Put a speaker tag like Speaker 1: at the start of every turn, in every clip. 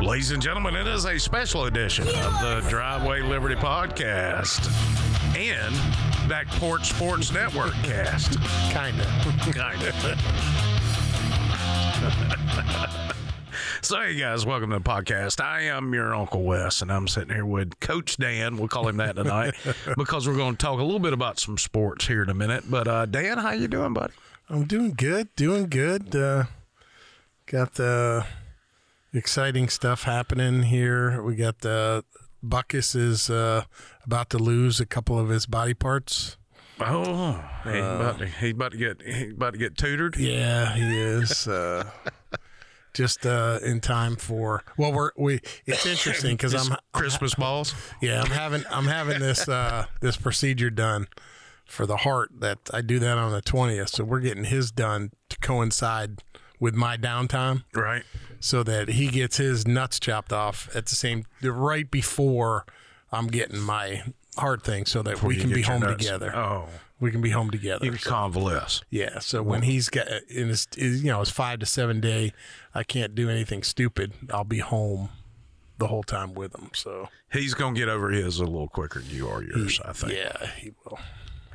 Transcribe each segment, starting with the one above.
Speaker 1: Ladies and gentlemen, it is a special edition of the Driveway Liberty podcast and Back Porch Sports Network cast.
Speaker 2: Kinda.
Speaker 1: Kind of. so, hey guys, welcome to the podcast. I am your Uncle Wes, and I'm sitting here with Coach Dan. We'll call him that tonight because we're going to talk a little bit about some sports here in a minute. But uh, Dan, how you doing, buddy?
Speaker 2: I'm doing good. Doing good. Uh, got the exciting stuff happening here. We got the Buckus is uh, about to lose a couple of his body parts.
Speaker 1: Oh, he's, about to, he's about to get he's about to get tutored.
Speaker 2: Yeah, he is. Uh, just uh, in time for well, we're we. It's interesting because I'm
Speaker 1: Christmas balls.
Speaker 2: yeah I'm having I'm having this uh, this procedure done for the heart that I do that on the twentieth. So we're getting his done to coincide with my downtime.
Speaker 1: Right.
Speaker 2: so that he gets his nuts chopped off at the same right before I'm getting my heart thing, so that we can be home
Speaker 1: nuts.
Speaker 2: together.
Speaker 1: Oh,
Speaker 2: We can be home together.
Speaker 1: you can
Speaker 2: So-
Speaker 1: convalesce.
Speaker 2: yeah. So when he's got in his, his, you know, his five to seven day, I can't do anything stupid. I'll be home the whole time with him. So
Speaker 1: He's gonna get over his a little quicker than you are yours. I think
Speaker 2: yeah, he will.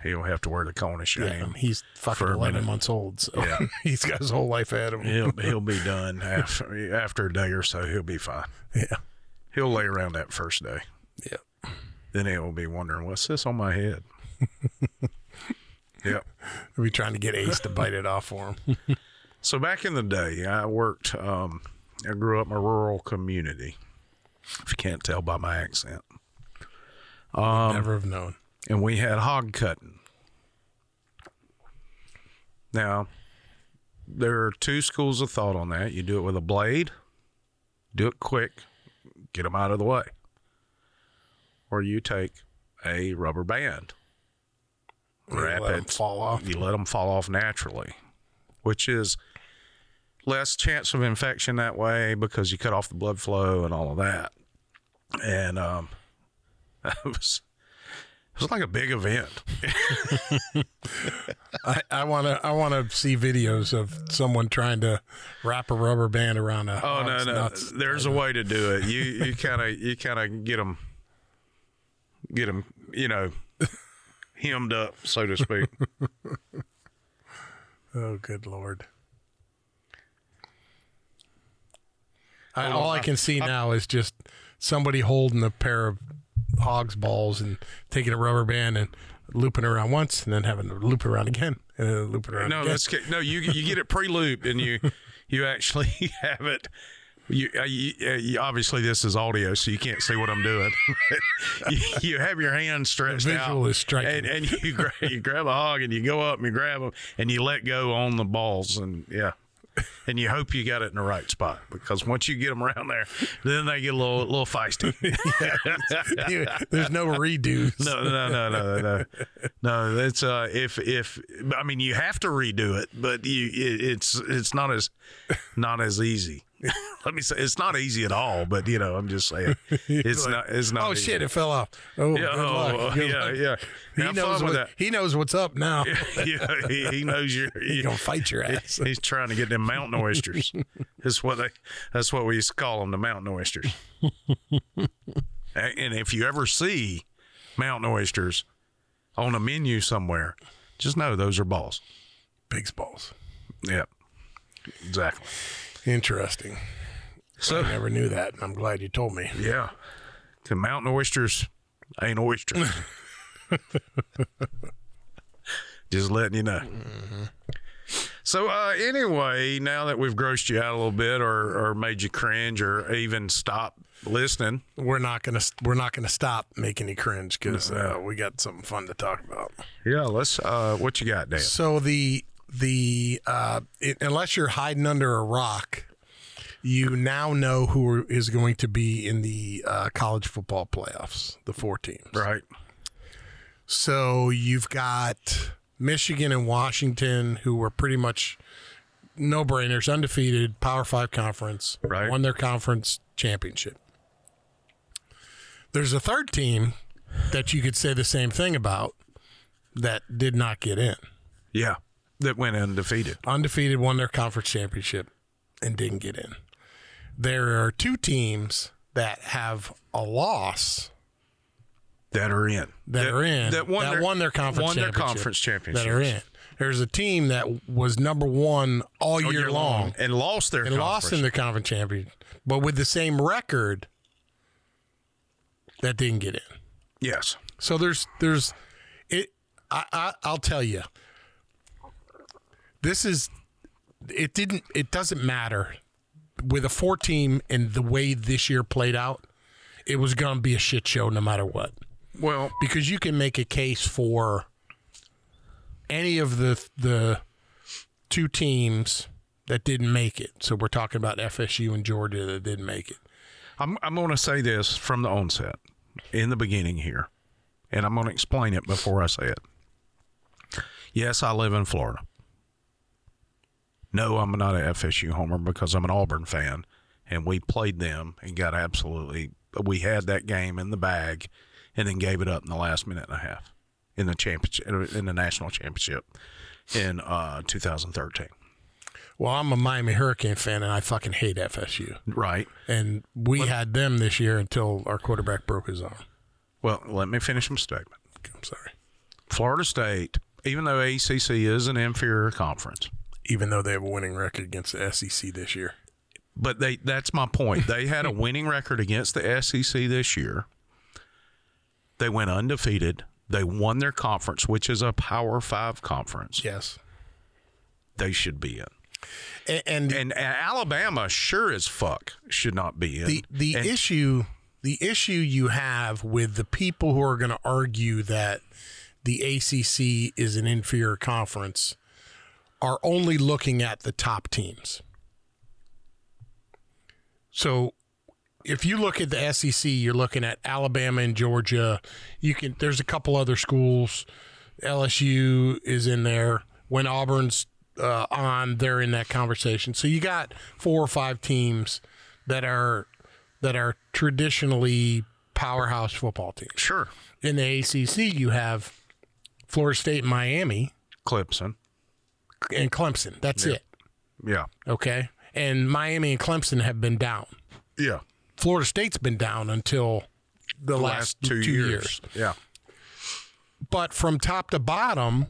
Speaker 1: He'll have to wear the cone of
Speaker 2: Yeah,
Speaker 1: shame.
Speaker 2: he's fucking eleven months old, so
Speaker 1: Yeah.
Speaker 2: he's got his whole life ahead of him.
Speaker 1: He'll he'll be done after after a day or so. He'll be fine.
Speaker 2: Yeah,
Speaker 1: He'll lay around that first day.
Speaker 2: yeah.
Speaker 1: Then he'll be wondering what's this on my head. yep.
Speaker 2: We'll be trying to get Ace to bite it off for him.
Speaker 1: So back in the day, I worked. Um, I grew up in a rural community. If you can't tell by my accent, Um,
Speaker 2: Never have known.
Speaker 1: And we had hog cutting. Now, there are two schools of thought on that. You do it with a blade, do it quick, get them out of the way, or you take a rubber band, wrap
Speaker 2: Let
Speaker 1: it,
Speaker 2: fall off.
Speaker 1: you let them fall off naturally, which is less chance of infection that way because you cut off the blood flow and all of that. And um, it was it was like a big event.
Speaker 2: I, want to I want to see videos of someone trying to wrap a rubber band around a
Speaker 1: Oh no, no,
Speaker 2: nuts.
Speaker 1: there's a way to do it. You you kind of you kind of get them get them you know hemmed up so to speak.
Speaker 2: Oh, good lord! I, oh, all I can see now is just somebody holding a pair of hog's balls and taking a rubber band and looping around once, and then having to loop around again, and then loop it around
Speaker 1: No,
Speaker 2: again.
Speaker 1: that's no. You you get it pre-looped and you you actually have it. You, uh, you, uh, you obviously this is audio, so you can't see what I'm doing. you, you have your hand stretched
Speaker 2: visual
Speaker 1: out,
Speaker 2: is striking.
Speaker 1: and, and you grab you grab a hog and you go up and you grab them and you let go on the balls and yeah, and you hope you got it in the right spot because once you get them around there, then they get a little little feisty.
Speaker 2: There's no redos.
Speaker 1: No, no, no, no, no, no. That's uh, if if I mean you have to redo it, but you it, it's it's not as not as easy. Let me say it's not easy at all. But you know, I'm just saying it's not it's not.
Speaker 2: Oh
Speaker 1: easy.
Speaker 2: shit! It fell off. Oh,
Speaker 1: Yeah, oh, yeah,
Speaker 2: luck.
Speaker 1: yeah.
Speaker 2: He
Speaker 1: Have
Speaker 2: knows what
Speaker 1: that.
Speaker 2: he knows what's up now.
Speaker 1: yeah, he, he knows you're.
Speaker 2: He's gonna fight your ass.
Speaker 1: He's trying to get them mountain oysters. that's what they. That's what we used to call them, the mountain oysters. and if you ever see mountain oysters on a menu somewhere, just know those are balls.
Speaker 2: Big balls.
Speaker 1: Yep, exactly.
Speaker 2: Interesting.
Speaker 1: So
Speaker 2: I never knew that. I'm glad you told me.
Speaker 1: yeah, the mountain oysters ain't oysters. Just letting you know. So uh, anyway, now that we've grossed you out a little bit, or or made you cringe, or even stop listening,
Speaker 2: We're not gonna we're not gonna stop making you cringe because uh, we got something fun to talk about.
Speaker 1: yeah, let's. Uh, what you got, Dan?
Speaker 2: So the the uh, it, unless you're hiding under a rock, you now know who is going to be in the uh, college football playoffs. The four teams.
Speaker 1: Right.
Speaker 2: So you've got Michigan and Washington, who were pretty much no brainers, undefeated, Power Five conference,
Speaker 1: Right.
Speaker 2: won their conference championship. There's a third team that you could say the same thing about that did not get in.
Speaker 1: Yeah, that went undefeated.
Speaker 2: Undefeated, won their conference championship, and didn't get in. there are two teams that have a loss
Speaker 1: that are in
Speaker 2: that, are in
Speaker 1: that won, their,
Speaker 2: won their conference
Speaker 1: won their
Speaker 2: championship,
Speaker 1: conference championship
Speaker 2: that are in. There's a team that was number one all year, long,
Speaker 1: and lost their
Speaker 2: and lost in the conference champion, but with the same record that didn't get in.
Speaker 1: yes
Speaker 2: So there's there's it. I, I I'll tell you. This is it. Didn't it doesn't matter with a four team and the way this year played out. It was going to be a shit show no matter what
Speaker 1: well
Speaker 2: because you can make a case for any of the the two teams that didn't make it. So we're talking about FSU and Georgia that didn't make it.
Speaker 1: I'm I'm going to say this from the onset, in the beginning here, and I'm going to explain it before I say it. Yes, I live in Florida. No, I'm not an FSU homer because I'm an Auburn fan, and we played them and got absolutely. We had that game in the bag, and then gave it up in the last minute and a half in the championship in the national championship in uh, 2013.
Speaker 2: Well, I'm a Miami Hurricane fan and I fucking hate FSU.
Speaker 1: Right.
Speaker 2: And we had them this year until our quarterback broke his arm.
Speaker 1: Well, let me finish my statement.
Speaker 2: I'm sorry.
Speaker 1: Florida State, even though ACC is an inferior conference,
Speaker 2: Even though they have a winning record against the SEC this year.
Speaker 1: but they that's my point. They had a winning record against the SEC this year. They went undefeated. They won their conference, which is a Power 5 conference.
Speaker 2: Yes.
Speaker 1: They should be in.
Speaker 2: And, and
Speaker 1: And Alabama sure as fuck should not be in.
Speaker 2: the the
Speaker 1: And-
Speaker 2: issue the issue you have with the people who are going to argue that the ACC is an inferior conference are only looking at the top teams. So if you look at the SEC, you're looking at Alabama and Georgia. You can there's a couple other schools. LSU is in there. When Auburn's uh, on, they're in that conversation. So you got four or five teams that are that are traditionally powerhouse football teams.
Speaker 1: sure.
Speaker 2: In the ACC, you have Florida State, and Miami,
Speaker 1: Clemson.
Speaker 2: And Clemson. That's it.
Speaker 1: Yeah.
Speaker 2: Okay, and Miami and Clemson have been down.
Speaker 1: Yeah.
Speaker 2: Florida State's been down until the,
Speaker 1: The
Speaker 2: last,
Speaker 1: last two, years. Yeah.
Speaker 2: But from top to bottom,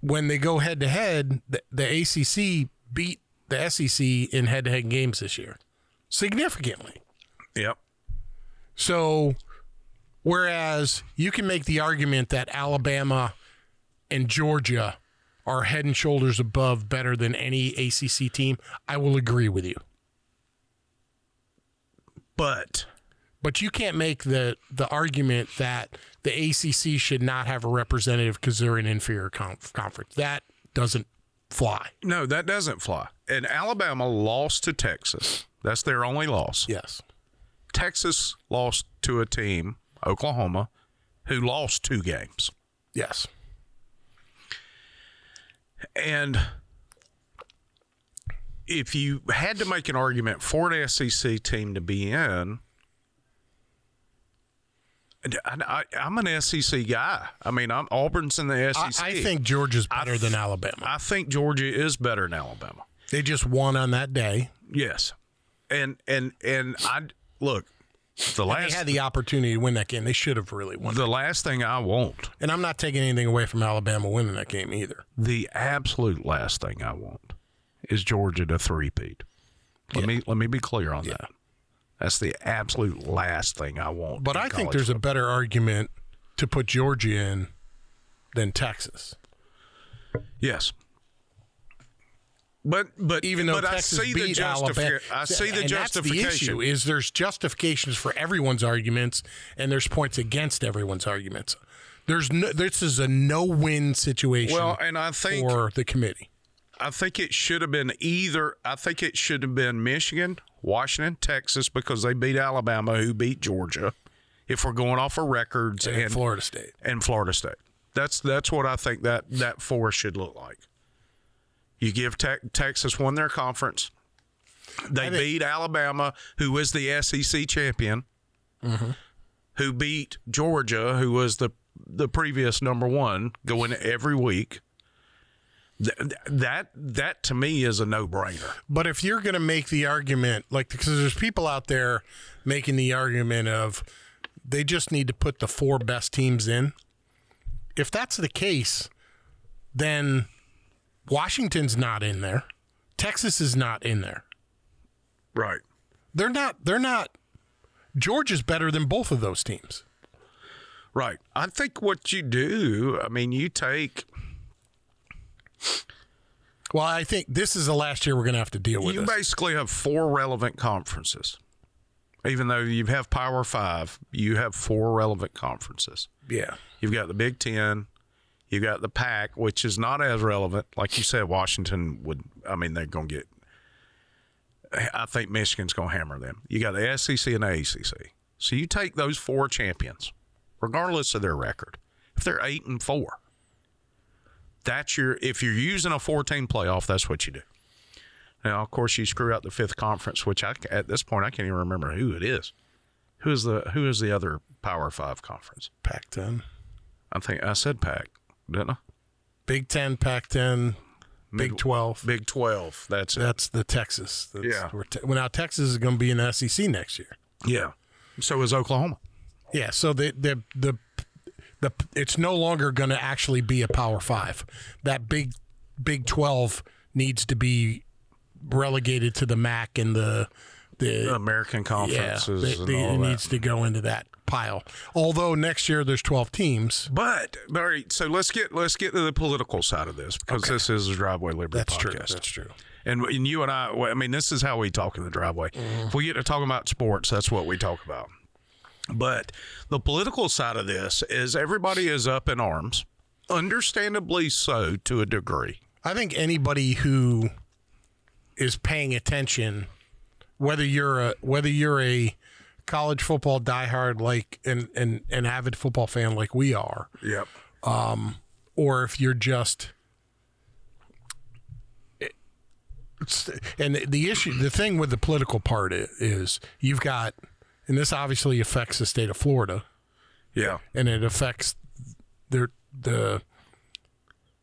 Speaker 2: when they go head to head, the ACC beat the SEC in head to head games this year significantly.
Speaker 1: Yep.
Speaker 2: So, whereas you can make the argument that Alabama and Georgia are head and shoulders above better than any ACC team, I will agree with you.
Speaker 1: But
Speaker 2: But you can't make the the argument that the ACC should not have a representative because they're an inferior conf- conference. That doesn't fly.
Speaker 1: no, that doesn't fly. And Alabama lost to Texas. That's their only loss.
Speaker 2: Yes.
Speaker 1: Texas lost to a team, Oklahoma, who lost two games.
Speaker 2: Yes.
Speaker 1: And if you had to make an argument for an SEC team to be in, I, am an SEC guy. I mean, I'm Auburn's in the SEC.
Speaker 2: I think Georgia's better than Alabama.
Speaker 1: I think Georgia is better than Alabama.
Speaker 2: They just won on that day.
Speaker 1: Yes, and and and I look the
Speaker 2: They
Speaker 1: last
Speaker 2: had the opportunity to win that game. They should have really won.
Speaker 1: the last thing I want,
Speaker 2: And I'm not taking anything away from Alabama winning that game either.
Speaker 1: the absolute last thing I want, is Georgia to three-peat. Let me let me be clear on that. That's the absolute last thing I want.
Speaker 2: But I think there's a better argument to put Georgia in than Texas.
Speaker 1: Yes. But but
Speaker 2: Even though
Speaker 1: but
Speaker 2: Texas
Speaker 1: I see the
Speaker 2: beat Alabama.
Speaker 1: I see the
Speaker 2: and That's the issue is there's justifications for everyone's arguments, and there's points against everyone's arguments. There's no, this is a no-win situation
Speaker 1: well, and I think
Speaker 2: for the committee.
Speaker 1: I think it should have been either. I think it should have been Michigan, Washington, Texas because they beat Alabama, who beat Georgia. If we're going off of records
Speaker 2: And,
Speaker 1: and
Speaker 2: Florida State.
Speaker 1: and Florida State. That's that's what I think that that four should look like. You give te- Texas won their conference. They
Speaker 2: think-
Speaker 1: beat Alabama, who was the SEC champion,
Speaker 2: Mm-hmm.
Speaker 1: who beat Georgia, who was the the previous number one, going every week. Th- that that to me is a no brainer.
Speaker 2: But if you're going to make the argument, like, because there's people out there making the argument of they just need to put the four best teams in. If that's the case, then Washington's not in there. Texas is not in there.
Speaker 1: Right.
Speaker 2: They're not they're not Georgia's better than both of those teams.
Speaker 1: Right. I think what you do, I mean, you take
Speaker 2: Well, I think this is the last year we're going to have to deal with
Speaker 1: You
Speaker 2: this.
Speaker 1: basically have four relevant conferences. Even though you have Power 5, you have four relevant conferences.
Speaker 2: Yeah.
Speaker 1: You've got the Big 10, you got the Pac, which is not as relevant. Like you said, Washington would, I mean, they're going to get, I think Michigan's going to hammer them. You got the SEC and the ACC. So you take those four champions, regardless of their record, if they're eight and four, that's your, if you're using a 14 playoff, that's what you do. Now, of course, you screw out the fifth conference, which I, at this point I can't even remember who it is. Who is the who is the other Power Five conference?
Speaker 2: Pac Ten.
Speaker 1: I think I said Pac didn't I?
Speaker 2: Big Ten, Pac-10, Big 12.
Speaker 1: Big 12. That's it.
Speaker 2: That's the Texas. That's,
Speaker 1: Yeah.
Speaker 2: We're te- well, now Texas is going to be in the SEC next year.
Speaker 1: Yeah. So is Oklahoma.
Speaker 2: Yeah. So the the the the it's no longer going to actually be a Power Five. That big Big Twelve needs to be relegated to the MAC and the the
Speaker 1: American
Speaker 2: yeah.
Speaker 1: conferences and
Speaker 2: they-
Speaker 1: all
Speaker 2: it needs to go into that pile. Although next year there's twelve teams.
Speaker 1: But all right, so let's get let's get to the political side of this because this is a driveway liberty
Speaker 2: That's true. That's true.
Speaker 1: And, and you and I, well, I mean, this is how we talk in the driveway.
Speaker 2: Mm-hmm.
Speaker 1: If we get to talking about sports, that's what we talk about. But the political side of this is everybody is up in arms, understandably so to a degree.
Speaker 2: I think anybody who is paying attention, whether you're a whether you're a college football diehard like an an, an avid football fan like we are,
Speaker 1: Yep.
Speaker 2: Um, or if you're just it's, and the issue the thing with the political part is you've got and this obviously affects the state of Florida
Speaker 1: Yeah.
Speaker 2: and it affects the the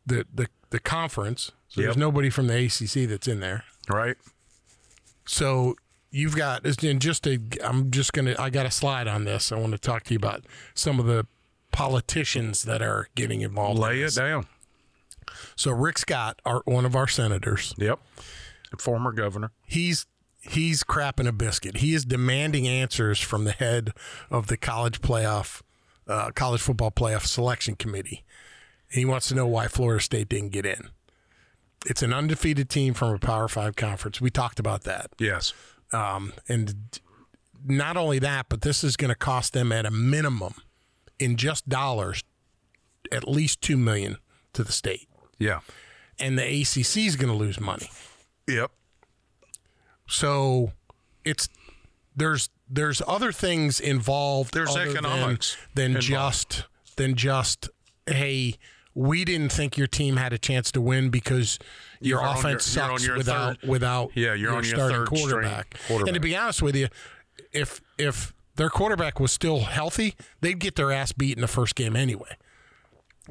Speaker 2: the the, the conference so
Speaker 1: Yep.
Speaker 2: there's nobody from the ACC that's in there
Speaker 1: Right.
Speaker 2: so you've got and just to I'm just gonna I got a slide on this I want to talk to you about some of the politicians that are getting involved in
Speaker 1: Lay it down.
Speaker 2: so Rick Scott our one of our senators
Speaker 1: Yep. Former governor.
Speaker 2: he's he's crapping a biscuit. He is demanding answers from the head of the college playoff, uh, college football playoff selection committee. He wants to know why Florida State didn't get in. It's an undefeated team from a Power Five conference. We talked about that,
Speaker 1: Yes.
Speaker 2: Um, and not only that, but this is going to cost them at a minimum, in just dollars, at least two million to the state,
Speaker 1: Yeah.
Speaker 2: and the ACC is going to lose money.
Speaker 1: Yep.
Speaker 2: So it's there's there's other things involved.
Speaker 1: There's
Speaker 2: other
Speaker 1: economics
Speaker 2: than, than just than just hey, we didn't think your team had a chance to win because your
Speaker 1: You're
Speaker 2: offense
Speaker 1: your-
Speaker 2: sucks
Speaker 1: your
Speaker 2: without
Speaker 1: third-
Speaker 2: without
Speaker 1: Yeah, you're on your
Speaker 2: starting
Speaker 1: third
Speaker 2: quarterback.
Speaker 1: quarterback.
Speaker 2: And to be honest with you, if if their quarterback was still healthy, they'd get their ass beat in the first game anyway.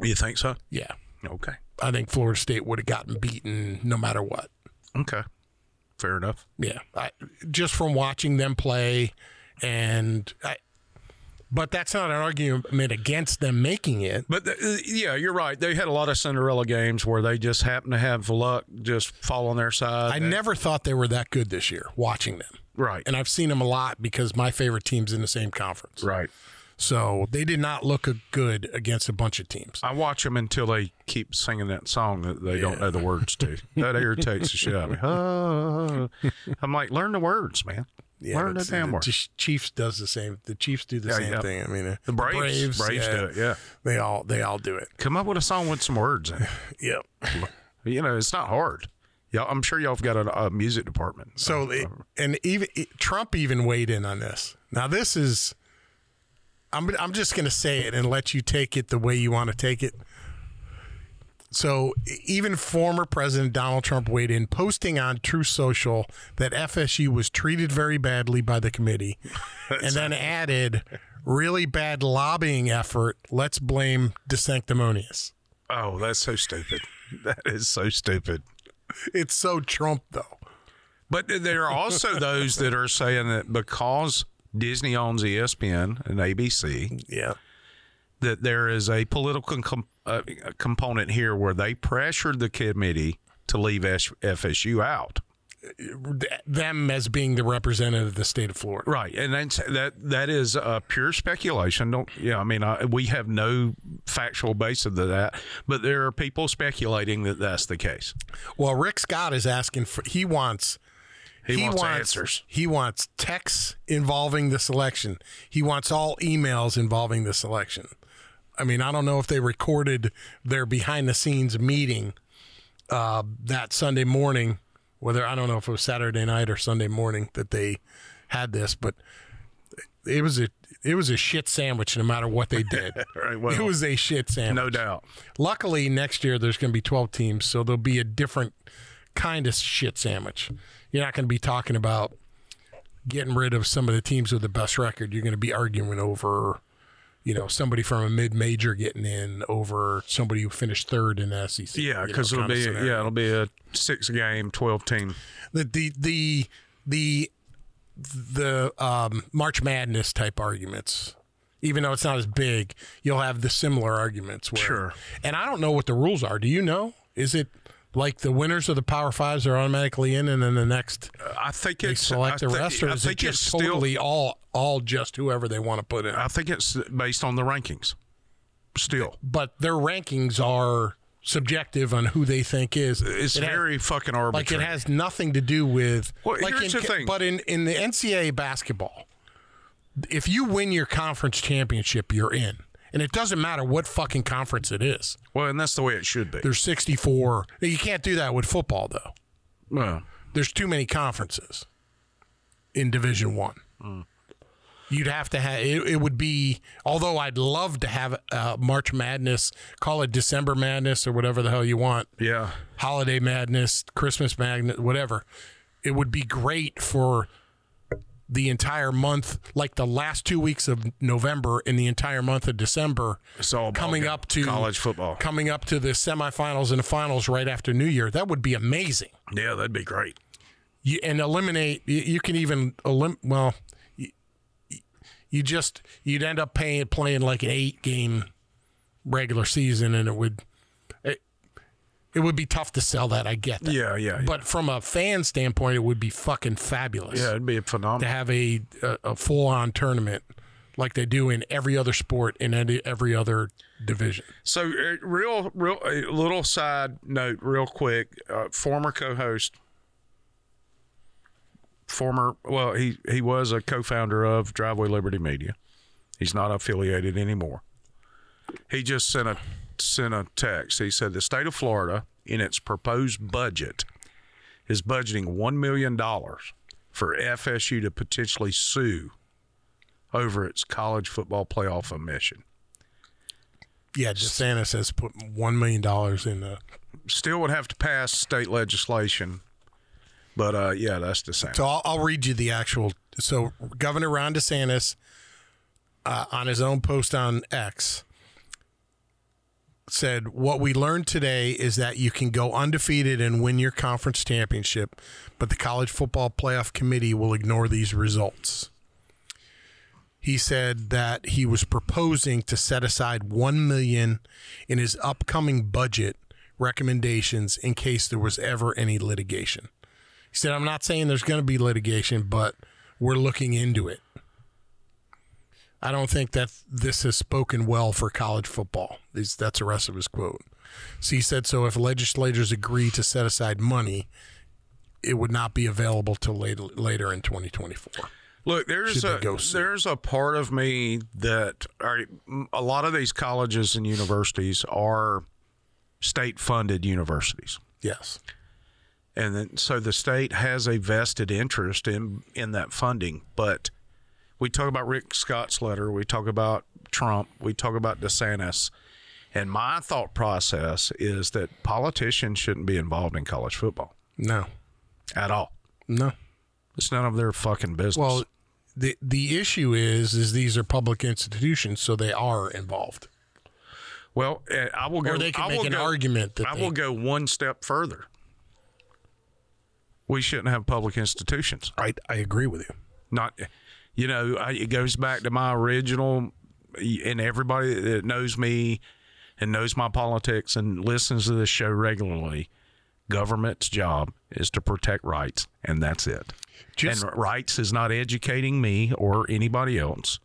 Speaker 1: You think so?
Speaker 2: Yeah.
Speaker 1: Okay.
Speaker 2: I think Florida State would have gotten beaten no matter what.
Speaker 1: Okay. Fair enough.
Speaker 2: Yeah, I, just from watching them play, and I, but that's not an argument against them making it.
Speaker 1: But the, uh, yeah, you're right. They had a lot of Cinderella games where they just happen to have luck just fall on their side.
Speaker 2: I never thought they were that good this year. Watching them,
Speaker 1: right.
Speaker 2: and I've seen them a lot because my favorite team's in the same conference.
Speaker 1: Right.
Speaker 2: So they did not look good against a bunch of teams.
Speaker 1: I watch them until they keep singing that song that they don't know the words to. That irritates the shit out of me. I'm like, learn the words, man. Learn the damn
Speaker 2: the Chiefs does the same. The Chiefs do the
Speaker 1: Yeah,
Speaker 2: same
Speaker 1: yeah.
Speaker 2: thing. I mean, uh,
Speaker 1: The Braves, Braves,
Speaker 2: yeah,
Speaker 1: do it. Yeah.
Speaker 2: They all they all do it.
Speaker 1: Come up with a song with some words in it.
Speaker 2: Yep.
Speaker 1: You know, it's not hard. Y'all, I'm sure y'all have got a, a music department.
Speaker 2: So, it, and even it, Trump even weighed in on this. Now, this is, I'm I'm just going to say it and let you take it the way you want to take it. So, even former President Donald Trump weighed in, posting on Truth Social that FSU was treated very badly by the committee, and then added, "Really bad lobbying effort. Let's blame DeSanctimonious."
Speaker 1: Oh, that's so stupid. That is so stupid.
Speaker 2: It's so Trump though.
Speaker 1: But there are also those that are saying that because Disney owns ESPN and ABC,
Speaker 2: Yeah.
Speaker 1: That there is a political com- uh, component here where they pressured the committee to leave FSU out.
Speaker 2: Them as being the representative of the state of Florida.
Speaker 1: Right, and that's, that that is uh, pure speculation. Don't yeah, I mean I, we have no factual basis to that, but there are people speculating that that's the case.
Speaker 2: Well, Rick Scott is asking for he wants
Speaker 1: He, wants, answers.
Speaker 2: He wants texts involving the selection. He wants all emails involving the selection. I mean, I don't know if they recorded their behind the scenes meeting uh, that Sunday morning, whether I don't know if it was Saturday night or Sunday morning that they had this, but it was a it was a shit sandwich no matter what they did.
Speaker 1: Right, well,
Speaker 2: it was a shit sandwich.
Speaker 1: no doubt.
Speaker 2: Luckily, next year there's going to be 12 teams, so there'll be a different kind of shit sandwich. You're not going to be talking about getting rid of some of the teams with the best record. You're going to be arguing over, you know, somebody from a mid-major getting in over somebody who finished third in the SEC.
Speaker 1: Yeah, because it'll be
Speaker 2: scenario.
Speaker 1: yeah it'll be a six game, twelve team.
Speaker 2: the the the the the um, March Madness type arguments. Even though it's not as big, you'll have the similar arguments. Where,
Speaker 1: Sure.
Speaker 2: And I don't know what the rules are. Do you know? Is it like the winners of the Power Fives are automatically in, and then the next uh,
Speaker 1: I think
Speaker 2: they select
Speaker 1: I
Speaker 2: the
Speaker 1: thi-
Speaker 2: rest, or is it just
Speaker 1: still-
Speaker 2: totally all all just whoever they want to put in?
Speaker 1: I think it's based on the rankings. Still,
Speaker 2: But their rankings are subjective on who they think is.
Speaker 1: it's
Speaker 2: It has-
Speaker 1: very fucking arbitrary.
Speaker 2: like it has nothing to do with
Speaker 1: Well,
Speaker 2: like
Speaker 1: here's
Speaker 2: in,
Speaker 1: the thing.
Speaker 2: but in in the NCAA basketball if you win your conference championship you're in and it doesn't matter what fucking conference it is.
Speaker 1: Well, and that's the way it should be.
Speaker 2: there's 64 you can't do that with football though.
Speaker 1: Well,
Speaker 2: there's too many conferences in division 1 You'd have to have it, it. Would be although I'd love to have uh, March Madness, call it December Madness or whatever the hell you want.
Speaker 1: Yeah,
Speaker 2: holiday madness, Christmas madness, whatever. It would be great for the entire month, like the last two weeks of November and the entire month of December,
Speaker 1: all
Speaker 2: coming up to
Speaker 1: college football.
Speaker 2: coming up to the semifinals and the finals right after New Year. That would be amazing.
Speaker 1: Yeah, that'd be great.
Speaker 2: You, and eliminate. You, you can even elim. Well, you, you just you'd end up paying playing like an eight game regular season, and it would. It, would be tough to sell that. I get that.
Speaker 1: Yeah, yeah, yeah.
Speaker 2: But from a fan standpoint, it would be fucking fabulous
Speaker 1: yeah, it'd be phenomenal.
Speaker 2: To have a a, a full on tournament like they do in every other sport in any, every other division.
Speaker 1: So, uh, real, real, a little side note, real quick. Uh, former co-host, former, well, he he was a co-founder of Driveway Liberty Media. He's not affiliated anymore. He just sent a sent a text. He said the state of Florida, in its proposed budget, is budgeting one million dollars for FSU to potentially sue over its college football playoff omission.
Speaker 2: Yeah, DeSantis has put one million dollars in the.
Speaker 1: still would have to pass state legislation. But uh, yeah, that's the same.
Speaker 2: So I'll, I'll read you the actual. So Governor Ron DeSantis, uh, on his own post on X, said, "What we learned today is that you can go undefeated and win your conference championship, but the college football playoff committee will ignore these results." He said that he was proposing to set aside 1 million in his upcoming budget recommendations in case there was ever any litigation. He said, I'm not saying there's going to be litigation, but we're looking into it. I don't think that this has spoken well for college football. These- That's the rest of his quote. So he said, so if legislators agree to set aside money, it would not be available till later, later in 2024.
Speaker 1: Look, there's
Speaker 2: Should
Speaker 1: a there's a part of me that all right, m- a lot of these colleges and universities are state funded universities.
Speaker 2: Yes.
Speaker 1: And then, so the state has a vested interest in in that funding. But we talk about Rick Scott's letter, we talk about Trump, we talk about DeSantis, and my thought process is that politicians shouldn't be involved in college football
Speaker 2: No.
Speaker 1: at all.
Speaker 2: No.
Speaker 1: It's none of their fucking business.
Speaker 2: Well, the the issue is is these are public institutions, so they are involved.
Speaker 1: Well, uh, I will go.
Speaker 2: or they can
Speaker 1: I
Speaker 2: make an
Speaker 1: go,
Speaker 2: argument that
Speaker 1: I
Speaker 2: they,
Speaker 1: will go one step further. We shouldn't have public institutions.
Speaker 2: I, I agree with you.
Speaker 1: Not, you know, I, it goes back to my original, and everybody that knows me and knows my politics and listens to this show regularly. Government's job is to protect rights, and that's it.
Speaker 2: Just
Speaker 1: and rights is not educating me or anybody else.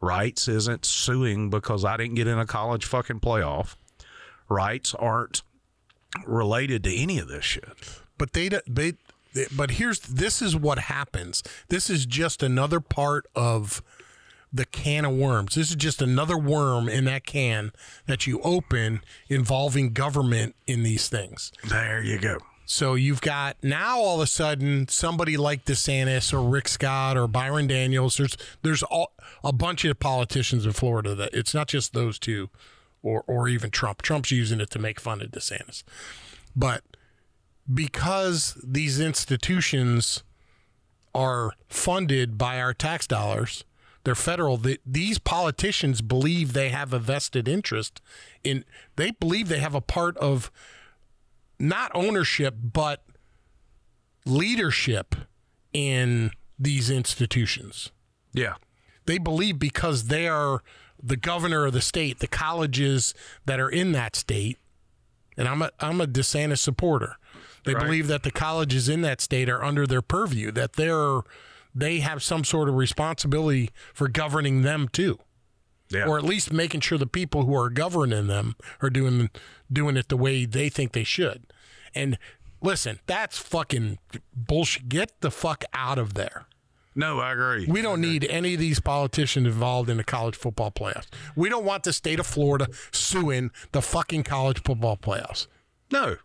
Speaker 1: Rights isn't suing because I didn't get in a college fucking playoff. Rights aren't related to any of this shit.
Speaker 2: but they, don't- they but here's this is what happens this is just another part of the can of worms this is just another worm in that can that you open involving government in these things
Speaker 1: There you go.
Speaker 2: so you've got now all of a sudden somebody like DeSantis or Rick Scott or Byron Donalds. There's there's all, a bunch of politicians in Florida that it's not just those two, or or even Trump. Trump's using it to make fun of DeSantis, but because these institutions are funded by our tax dollars, they're federal. The, these politicians believe they have a vested interest in. They believe they have a part of not ownership, but leadership in these institutions.
Speaker 1: Yeah.
Speaker 2: They believe because they are the governor of the state, the colleges that are in that state, and I'm a I'm a DeSantis supporter. They
Speaker 1: Right.
Speaker 2: believe that the colleges in that state are under their purview, that they're they have some sort of responsibility for governing them too
Speaker 1: Yeah.
Speaker 2: or at least making sure the people who are governing them are doing doing it the way they think they should. And listen, that's fucking bullshit. Get the fuck out of there.
Speaker 1: no, I agree.
Speaker 2: We don't need any of these politicians involved in the college football playoffs. We don't want the state of Florida suing the fucking college football playoffs.
Speaker 1: no.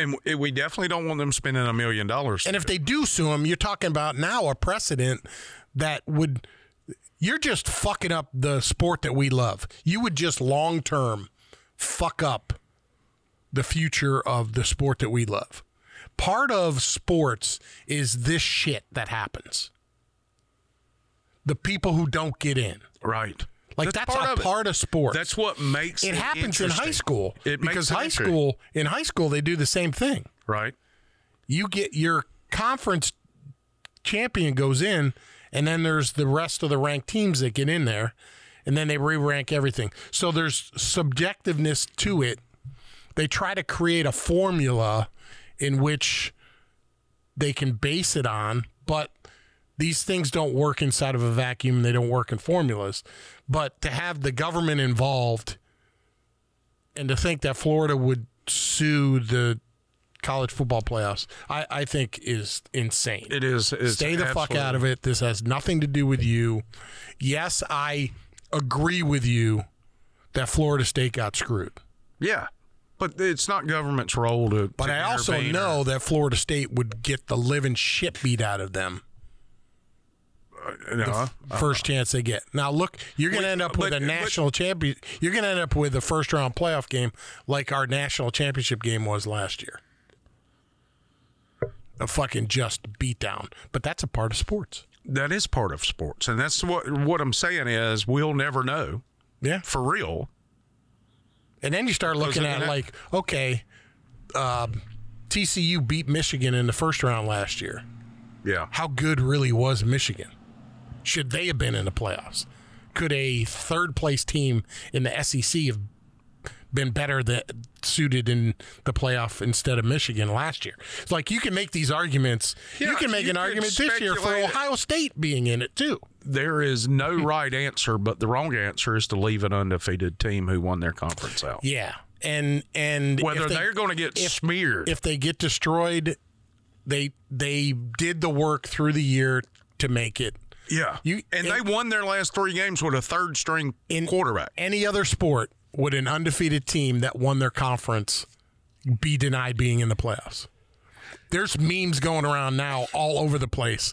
Speaker 1: And we definitely don't want them spending a million dollars.
Speaker 2: And if they do sue them, you're talking about now a precedent that would you're just fucking up the sport that we love. You would just long term fuck up the future of the sport that we love. Part of sports is this shit that happens. The people who don't get in.
Speaker 1: right.
Speaker 2: Like that's,
Speaker 1: part
Speaker 2: a
Speaker 1: of
Speaker 2: part of sports.
Speaker 1: That's what makes
Speaker 2: it
Speaker 1: it
Speaker 2: happens in high school
Speaker 1: It
Speaker 2: because high school in high school they do the same thing
Speaker 1: Right.
Speaker 2: you get your conference champion goes in, and then there's the rest of the ranked teams that get in there, and then they re-rank everything. So there's subjectiveness to it. They try to create a formula in which they can base it on, but these things don't work inside of a vacuum. They don't work in formulas. But to have the government involved and to think that Florida would sue the college football playoffs, I, I think is insane.
Speaker 1: It is. It's
Speaker 2: Stay the fuck out of it. This has nothing to do with you. Yes, I agree with you that Florida State got screwed.
Speaker 1: Yeah. But it's not government's role to.
Speaker 2: But
Speaker 1: to
Speaker 2: I also
Speaker 1: intervene or-
Speaker 2: know that Florida State would get the living shit beat out of them
Speaker 1: No,
Speaker 2: first chance they get. Now look, you're going to end up with
Speaker 1: but-
Speaker 2: a
Speaker 1: but-
Speaker 2: national champion. You're going to end up with a first round playoff game like our national championship game was last year. A fucking just beatdown. But that's a part of sports.
Speaker 1: that is part of sports, and that's what what I'm saying is we'll never know
Speaker 2: Yeah.
Speaker 1: for real.
Speaker 2: And then you start looking at like, okay, um, TCU beat Michigan in the first round last year.
Speaker 1: Yeah.
Speaker 2: How good really was Michigan? Should they have been in the playoffs? Could a third place team in the SEC have been better that suited in the playoff instead of Michigan last year? It's like you can make these arguments. you can make
Speaker 1: you
Speaker 2: an
Speaker 1: could
Speaker 2: argument this year for. Ohio State being in it too.
Speaker 1: There is no hmm. right answer, but the wrong answer is to leave an undefeated team who won their conference out.
Speaker 2: Yeah, and and
Speaker 1: Whether
Speaker 2: they-
Speaker 1: they're going to get
Speaker 2: if-
Speaker 1: smeared.
Speaker 2: if they get destroyed, they they did the work through the year to make it.
Speaker 1: Yeah.
Speaker 2: you-
Speaker 1: and
Speaker 2: in-
Speaker 1: they won their last three games with a third string
Speaker 2: In
Speaker 1: quarterback.
Speaker 2: any other sport, would an undefeated team that won their conference be denied being in the playoffs? There's memes going around now all over the place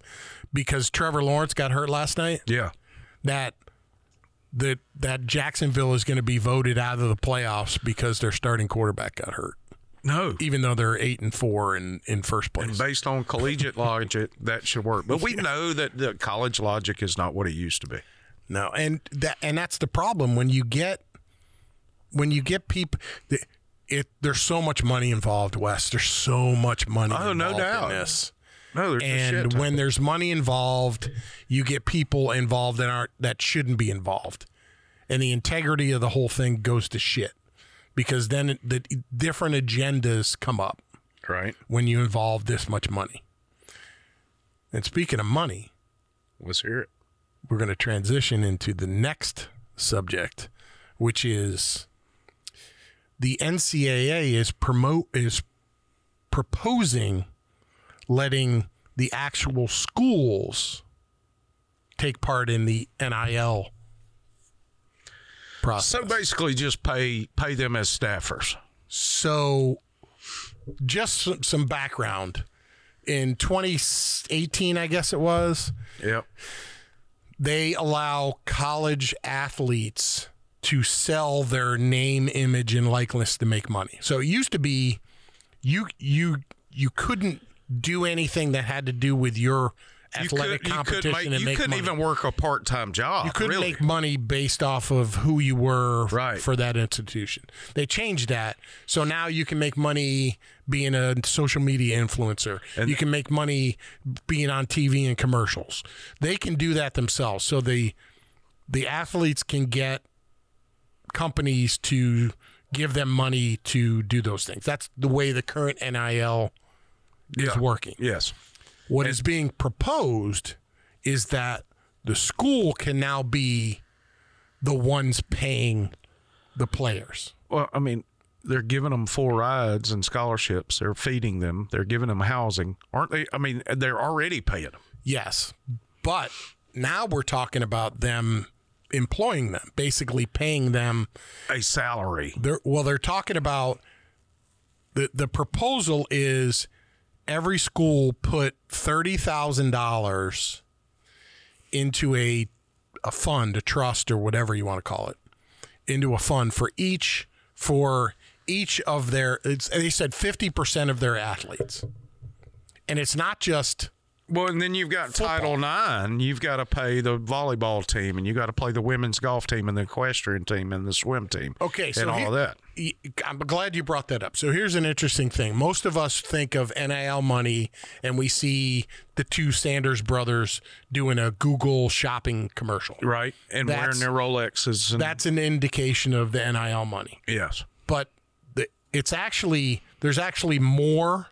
Speaker 2: because Trevor Lawrence got hurt last night.
Speaker 1: Yeah.
Speaker 2: That that that Jacksonville is going to be voted out of the playoffs because their starting quarterback got hurt,
Speaker 1: No.
Speaker 2: even though they're eight and four in in first place.
Speaker 1: And based on collegiate logic, that should work. But we know that the college logic is not what it used to be.
Speaker 2: No, and that and that's the problem when you get when you get people, it there's so much money involved, Wes. There's so much money.
Speaker 1: Oh, no doubt.
Speaker 2: In this.
Speaker 1: No,
Speaker 2: And
Speaker 1: shit
Speaker 2: when there's money involved, you get people involved that aren't that shouldn't be involved, and the integrity of the whole thing goes to shit because then the different agendas come up
Speaker 1: right.
Speaker 2: when you involve this much money. And speaking of money,
Speaker 1: Let's hear it.
Speaker 2: we're going to transition into the next subject, which is the NCAA is promote is proposing letting the actual schools take part in the NIL process.
Speaker 1: So basically, just pay pay them as staffers.
Speaker 2: So, just some, some background. In 2018, I guess it was,
Speaker 1: Yep.
Speaker 2: they allow college athletes to sell their name, image, and likeness to make money. So it used to be you you you couldn't do anything that had to do with your
Speaker 1: You,
Speaker 2: athletic
Speaker 1: could, you,
Speaker 2: competition
Speaker 1: could make, you
Speaker 2: make
Speaker 1: couldn't
Speaker 2: money.
Speaker 1: even work a part time job.
Speaker 2: You couldn't
Speaker 1: really.
Speaker 2: make money based off of who you were
Speaker 1: Right.
Speaker 2: for that institution. They changed that. So now you can make money being a social media influencer.
Speaker 1: And-
Speaker 2: you can make money being on TV and commercials. They can do that themselves. So the the athletes can get companies to give them money to do those things. That's the way the current NIL is
Speaker 1: Yeah.
Speaker 2: working.
Speaker 1: Yes.
Speaker 2: What is being proposed is that the school can now be the ones paying the players.
Speaker 1: Well, I mean, they're giving them full rides and scholarships. They're feeding them. They're giving them housing, aren't they? I mean, they're already paying them.
Speaker 2: Yes. But now we're talking about them employing them, basically paying them
Speaker 1: a salary.
Speaker 2: they're well they're talking about the the proposal is every school put $30,000 into a a fund, a trust or whatever you want to call it, into a fund for each for each of their they said 50% of their athletes. And it's not just
Speaker 1: Well, and then you've got Title Nine. You've got to pay the volleyball team, and you got to play the women's golf team, and the equestrian team, and the swim team.
Speaker 2: Okay, so
Speaker 1: and all
Speaker 2: here-
Speaker 1: of that.
Speaker 2: I'm glad you brought that up. So here's an interesting thing. Most of us think of NIL money and we see the two Sanders brothers doing a Google shopping commercial.
Speaker 1: Right, and
Speaker 2: That's-
Speaker 1: wearing their Rolexes. And,
Speaker 2: That's an indication of the NIL money.
Speaker 1: yes,
Speaker 2: But the, it's actually there's actually more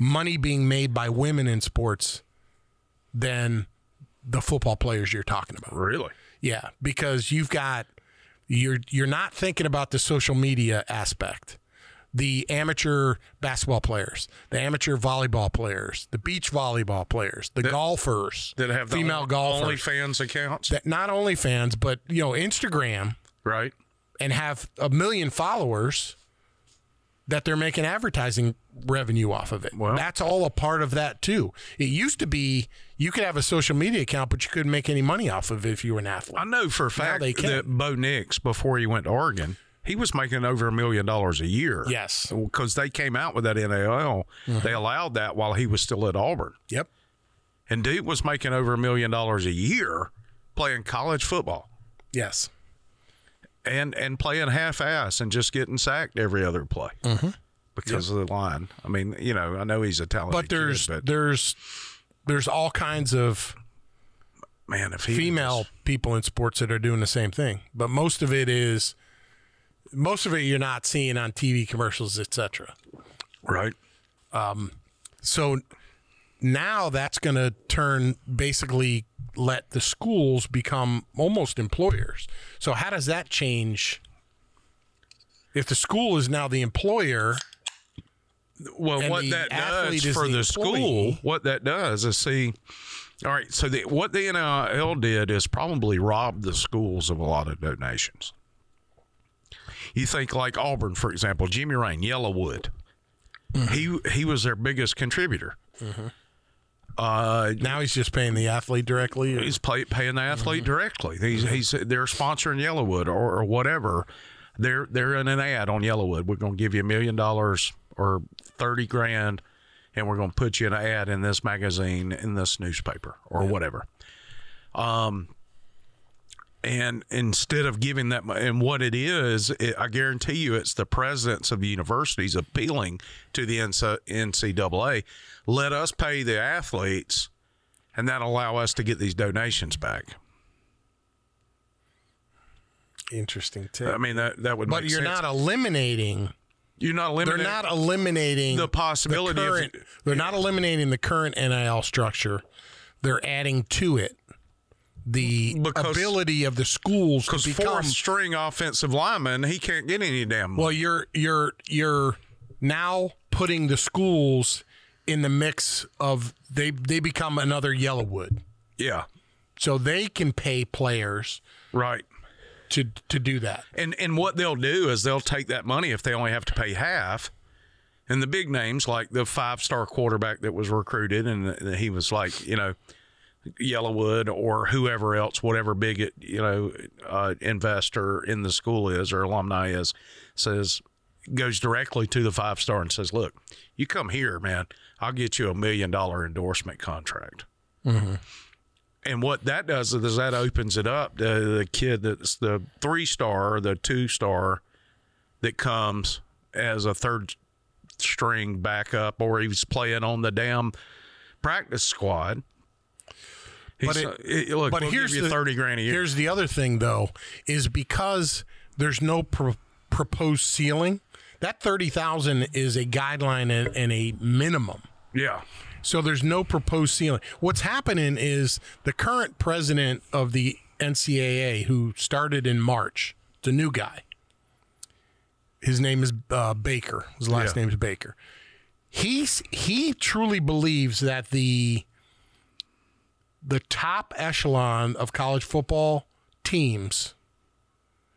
Speaker 2: money being made by women in sports than the football players you're talking about.
Speaker 1: really.
Speaker 2: Yeah, because you've got you're you're not thinking about the social media aspect. The amateur basketball players, the amateur volleyball players, the beach volleyball players, the golfers,
Speaker 1: That have the
Speaker 2: female
Speaker 1: only,
Speaker 2: golfers,
Speaker 1: OnlyFans accounts.
Speaker 2: that not only fans but you know Instagram
Speaker 1: right.
Speaker 2: and have a million followers that they're making advertising revenue off of it.
Speaker 1: Well-
Speaker 2: That's all a part of that too. It used to be you could have a social media account, but you couldn't make any money off of it if you were an athlete.
Speaker 1: I know for a fact
Speaker 2: they
Speaker 1: that Bo Nix, before he went to Oregon, he was making over a million dollars a year.
Speaker 2: Yes.
Speaker 1: Because they came out with that NIL. Mm-hmm. They allowed that while he was still at Auburn.
Speaker 2: Yep.
Speaker 1: And Duke was making over a million dollars a year playing college football
Speaker 2: Yes.
Speaker 1: And and playing half ass and just getting sacked every other play because of the line. I mean, you know, I know he's a talented
Speaker 2: but there's
Speaker 1: kid, but
Speaker 2: there's there's all kinds of
Speaker 1: man, if he
Speaker 2: female people in sports that are doing the same thing. But most of it is most of it you're not seeing on tv commercials etc
Speaker 1: right, Um,
Speaker 2: so now that's going to turn basically let the schools become almost employers so how does that change if the school is now the employer
Speaker 1: Well, what that does for
Speaker 2: the
Speaker 1: the, school, what that does is see. All right, so the, what the NIL did is probably robbed the schools of a lot of donations. You think like Auburn, for example, Jimmy Rane, YellaWood. Mm-hmm. He he was their biggest contributor. Mm-hmm. Uh,
Speaker 2: now he's just paying the athlete directly or-
Speaker 1: he's pay, paying the athlete directly. He's, he's they're sponsoring YellaWood or, or whatever. They're they're in an ad on YellaWood. We're going to give you a million dollars or thirty grand, and we're going to put you in an ad in this magazine, in this newspaper, or whatever. Um, And instead of giving that, and what it is, it, I guarantee you, it's the presidents of the universities appealing to the NCAA. Let us pay the athletes, and that allow us to get these donations back.
Speaker 2: Interesting too.
Speaker 1: I mean, that that would.
Speaker 2: but
Speaker 1: make
Speaker 2: you're
Speaker 1: sense.
Speaker 2: not eliminating.
Speaker 1: You're not eliminating They're
Speaker 2: not eliminating
Speaker 1: the possibility of-
Speaker 2: current, they're not eliminating the current NIL structure. They're adding to it the
Speaker 1: Because-
Speaker 2: ability of the schools to
Speaker 1: because
Speaker 2: become.
Speaker 1: fourth string offensive lineman, he can't get any damn.
Speaker 2: Well, you're you're you're now putting the schools in the mix of they they become another YellaWood,
Speaker 1: yeah,
Speaker 2: so they can pay players
Speaker 1: right.
Speaker 2: to to do that.
Speaker 1: And and what they'll do is they'll take that money if they only have to pay half. And the big names like the five star quarterback that was recruited and he was like, you know, YellaWood or whoever else, whatever big you know, uh, investor in the school is or alumni is, says goes directly to the five star and says, "Look, you come here, man. I'll get you a million dollar endorsement contract." And what that does is that opens it up to the kid that's the three star the two star that comes as a third string backup or he's playing on the damn practice squad.
Speaker 2: But it-
Speaker 1: it- look,
Speaker 2: but
Speaker 1: we'll
Speaker 2: here's
Speaker 1: give you
Speaker 2: the-
Speaker 1: thirty grand a year.
Speaker 2: Here's the other thing, though, is because there's no pro- proposed ceiling. That thirty thousand is a guideline and, and a minimum.
Speaker 1: Yeah,
Speaker 2: So there's no proposed ceiling. What's happening is the current president of the NCAA, who started in March, the new guy. His name is uh, Baker. His last
Speaker 1: Yeah.
Speaker 2: name is Baker. He's he truly believes that the the top echelon of college football teams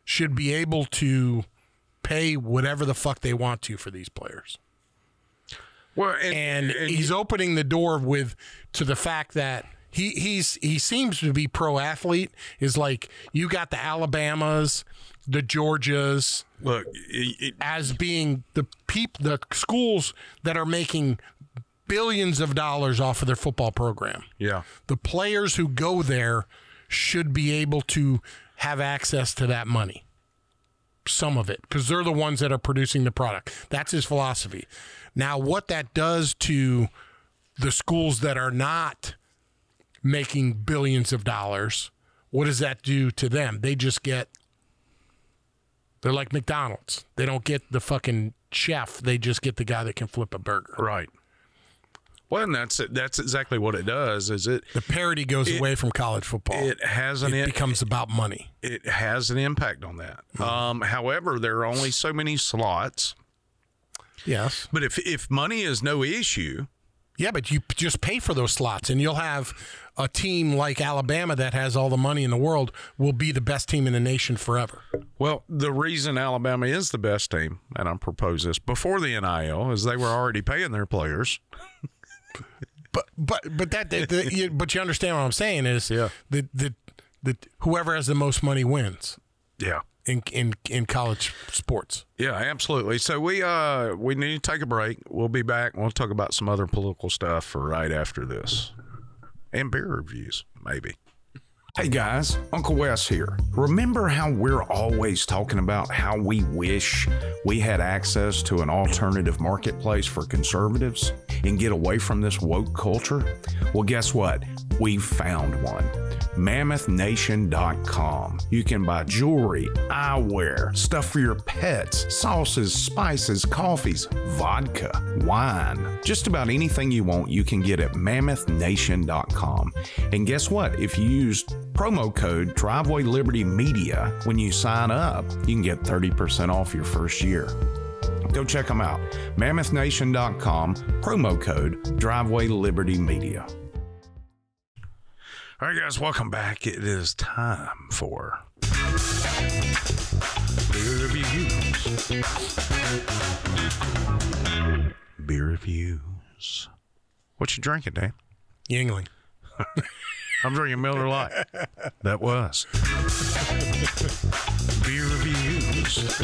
Speaker 2: should be able to pay whatever the fuck they want to for these players.
Speaker 1: Well,
Speaker 2: and he's opening the door with to the fact that he he's he seems to be pro athlete. Is like you got the Alabamas, the Georgias
Speaker 1: look, it- it-
Speaker 2: as being the peop the schools that are making billions of dollars off of their football program.
Speaker 1: yeah,
Speaker 2: The players who go there should be able to have access to that money. Some of it, because they're the ones that are producing the product. That's his philosophy. Now, what that does to the schools that are not making billions of dollars, what does that do to them? They just get, they're like McDonald's. They don't get the fucking chef, they just get the guy that can flip a burger.
Speaker 1: right. Well, and that's that's exactly what it does. Is it
Speaker 2: The parity goes away from college football.
Speaker 1: it has an
Speaker 2: it becomes about money.
Speaker 1: it has an impact on that. Um, however, there are only so many slots.
Speaker 2: Yes.
Speaker 1: But if if money is no issue,
Speaker 2: Yeah, but you just pay for those slots, and you'll have a team like Alabama that has all the money in the world will be the best team in the nation forever.
Speaker 1: well, the reason Alabama is the best team, and I propose this before the NIL, is they were already paying their players.
Speaker 2: But but but that you, but you understand what I'm saying is
Speaker 1: Yeah.
Speaker 2: the the the whoever has the most money wins
Speaker 1: Yeah.
Speaker 2: in in in college sports.
Speaker 1: Yeah, absolutely. So we uh we need to take a break. We'll be back. We'll talk about some other political stuff for right after this, and beer reviews maybe. Hey guys, Uncle Wes here. Remember how we're always talking about how we wish we had access to an alternative marketplace for conservatives and get away from this woke culture? Well, guess what? We've found one. MammothNation.com. You can buy jewelry, eyewear, stuff for your pets, sauces, spices, coffees, vodka, wine. Just about anything you want, you can get at MammothNation.com. And guess what? If you use promo code Driveway Liberty Media when you sign up, you can get 30% off your first year. Go check them out. MammothNation.com, promo code Driveway Liberty Media. All right, guys, welcome back. It is time for beer reviews. Beer reviews. What you drinking, Dan?
Speaker 2: Yuengling.
Speaker 1: I'm drinking Miller Lite. That was beer reviews.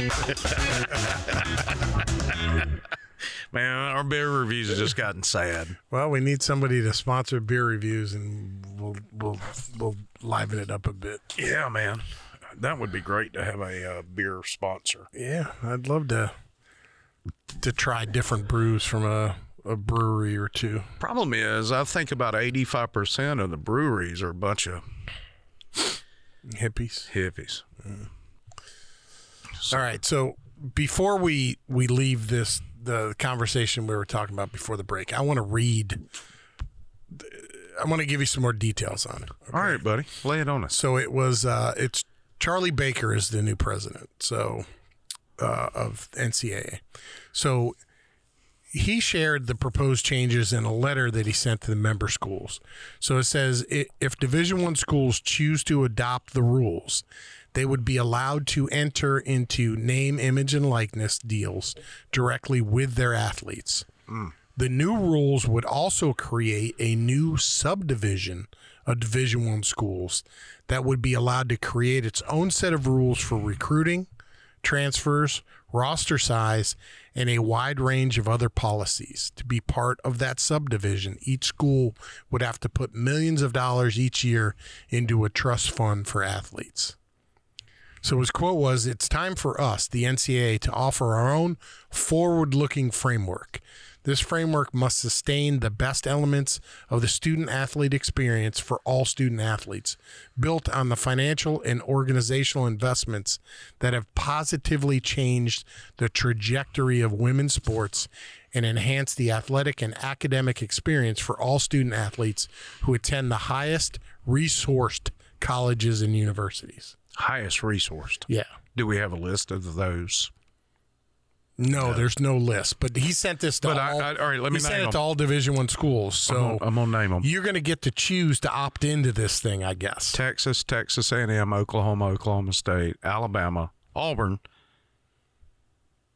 Speaker 1: Man, our beer reviews have just gotten sad.
Speaker 2: Well, we need somebody to sponsor beer reviews, and we'll we'll we'll liven it up a bit.
Speaker 1: Yeah, man. That would be great to have a uh, beer sponsor.
Speaker 2: Yeah, I'd love to to try different brews from a, a brewery or two.
Speaker 1: Problem is, I think about 85% of the breweries are a bunch of
Speaker 2: Hippies.
Speaker 1: hippies.
Speaker 2: All right, so before we we leave this the conversation we were talking about before the break, I want to read. I want to give you some more details on it.
Speaker 1: All right, buddy. Lay it on us.
Speaker 2: So it was uh, it's Charlie Baker is the new president. So uh, of NCAA. So he shared the proposed changes in a letter that he sent to the member schools. So it says if Division One schools choose to adopt the rules, they would be allowed to enter into name, image, and likeness deals directly with their athletes. Mm. The new rules would also create a new subdivision of Division One schools that would be allowed to create its own set of rules for recruiting, transfers, roster size, and a wide range of other policies. To be part of that subdivision, each school would have to put millions of dollars each year into a trust fund for athletes. So his quote was It's time for us, the NCAA, to offer our own forward looking framework. This framework must sustain the best elements of the student athlete experience for all student athletes, built on the financial and organizational investments that have positively changed the trajectory of women's sports and enhanced the athletic and academic experience for all student athletes who attend the highest resourced colleges and universities.
Speaker 1: Highest resourced.
Speaker 2: Yeah.
Speaker 1: Do we have a list of those?
Speaker 2: No, there's no list, but he sent this to
Speaker 1: But
Speaker 2: all.
Speaker 1: I- all right, let me
Speaker 2: he sent it
Speaker 1: them.
Speaker 2: to all Division One schools. So
Speaker 1: I'm gonna name them:
Speaker 2: you're going to get to choose to opt into this thing, I guess.
Speaker 1: Texas, Texas A&M, Oklahoma, Oklahoma State, Alabama, Auburn,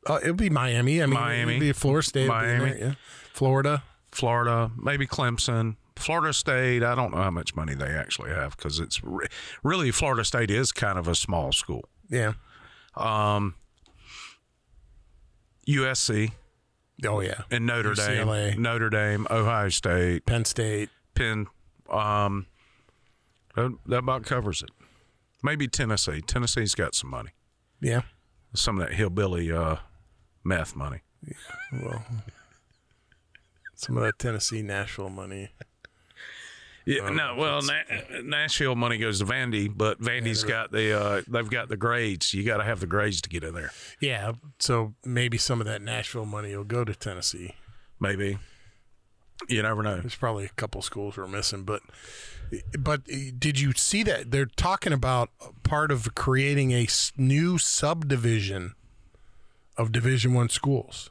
Speaker 2: Uh, it'll be Miami. I mean,
Speaker 1: Miami.
Speaker 2: it'll be Florida State, it'll be in
Speaker 1: Miami.
Speaker 2: there, yeah. Florida.
Speaker 1: Florida, maybe Clemson, Florida State. I don't know how much money they actually have because it's re- really Florida State is kind of a small school.
Speaker 2: Yeah.
Speaker 1: Um, USC
Speaker 2: Oh yeah.
Speaker 1: and Notre
Speaker 2: UCLA.
Speaker 1: Dame, Notre Dame, Ohio State,
Speaker 2: Penn State.
Speaker 1: Penn. Um, that, that about covers it. Maybe Tennessee. Tennessee's got some money.
Speaker 2: Yeah.
Speaker 1: Some of that hillbilly uh, meth money.
Speaker 2: Well, some of that Tennessee Nashville money.
Speaker 1: Yeah, no, well, Na- Nashville money goes to Vandy, but Vandy's got the uh, they've got the grades. You got to have the grades to get in there.
Speaker 2: Yeah. So maybe some of that Nashville money will go to Tennessee.
Speaker 1: Maybe you never know.
Speaker 2: There's probably a couple schools we're missing, but but did you see that they're talking about part of creating a new subdivision of Division One schools?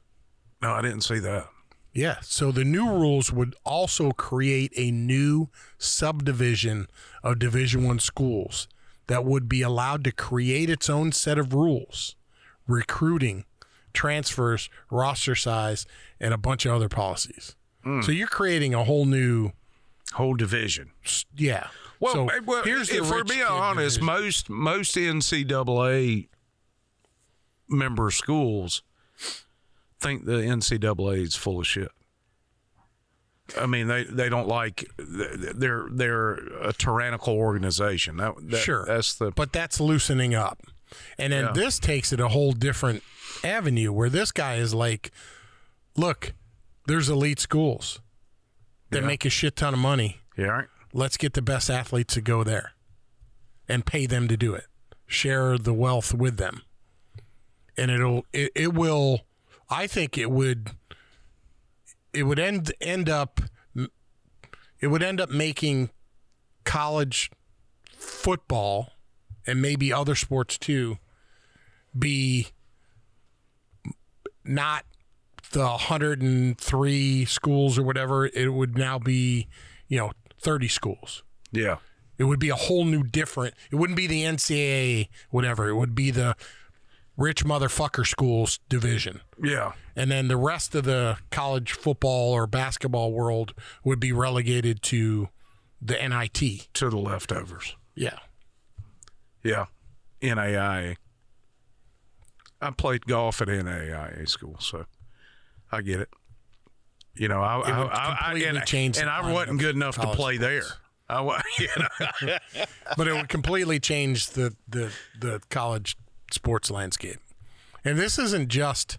Speaker 1: No, I didn't see that.
Speaker 2: Yeah. So the new rules would also create a new subdivision of Division One schools that would be allowed to create its own set of rules, recruiting, transfers, roster size, and a bunch of other policies. So you're creating a whole new
Speaker 1: Whole division.
Speaker 2: yeah.
Speaker 1: Well,
Speaker 2: so
Speaker 1: eh, well
Speaker 2: here's the
Speaker 1: if we're being honest,
Speaker 2: division.
Speaker 1: most most NCAA member schools think the NCAA is full of shit. I mean, they, they don't like they're they're a tyrannical organization. That, that
Speaker 2: sure,
Speaker 1: that's the
Speaker 2: but that's loosening up, and then
Speaker 1: Yeah.
Speaker 2: this takes it a whole different avenue where this guy is like, look, there's elite schools that
Speaker 1: Yeah.
Speaker 2: make a shit ton of money.
Speaker 1: yeah. Right?
Speaker 2: Let's get the best athletes to go there, and pay them to do it. Share the wealth with them, and it'll it, it will. I think it would. It would end end up. It would end up making college football and maybe other sports too be not the 103 schools or whatever it would now be you know 30 schools
Speaker 1: Yeah.
Speaker 2: it would be a whole new different it wouldn't be the ncaa whatever it would be the rich motherfucker schools division
Speaker 1: Yeah.
Speaker 2: and then the rest of the college football or basketball world would be relegated to the nit
Speaker 1: To the leftovers.
Speaker 2: yeah
Speaker 1: Yeah. NAIA. I played golf at NAIA school, so I get it. You know, I, I, I, I and, and I wasn't good enough to play there. I, you know,
Speaker 2: but it would completely change the, the the college sports landscape. And this isn't just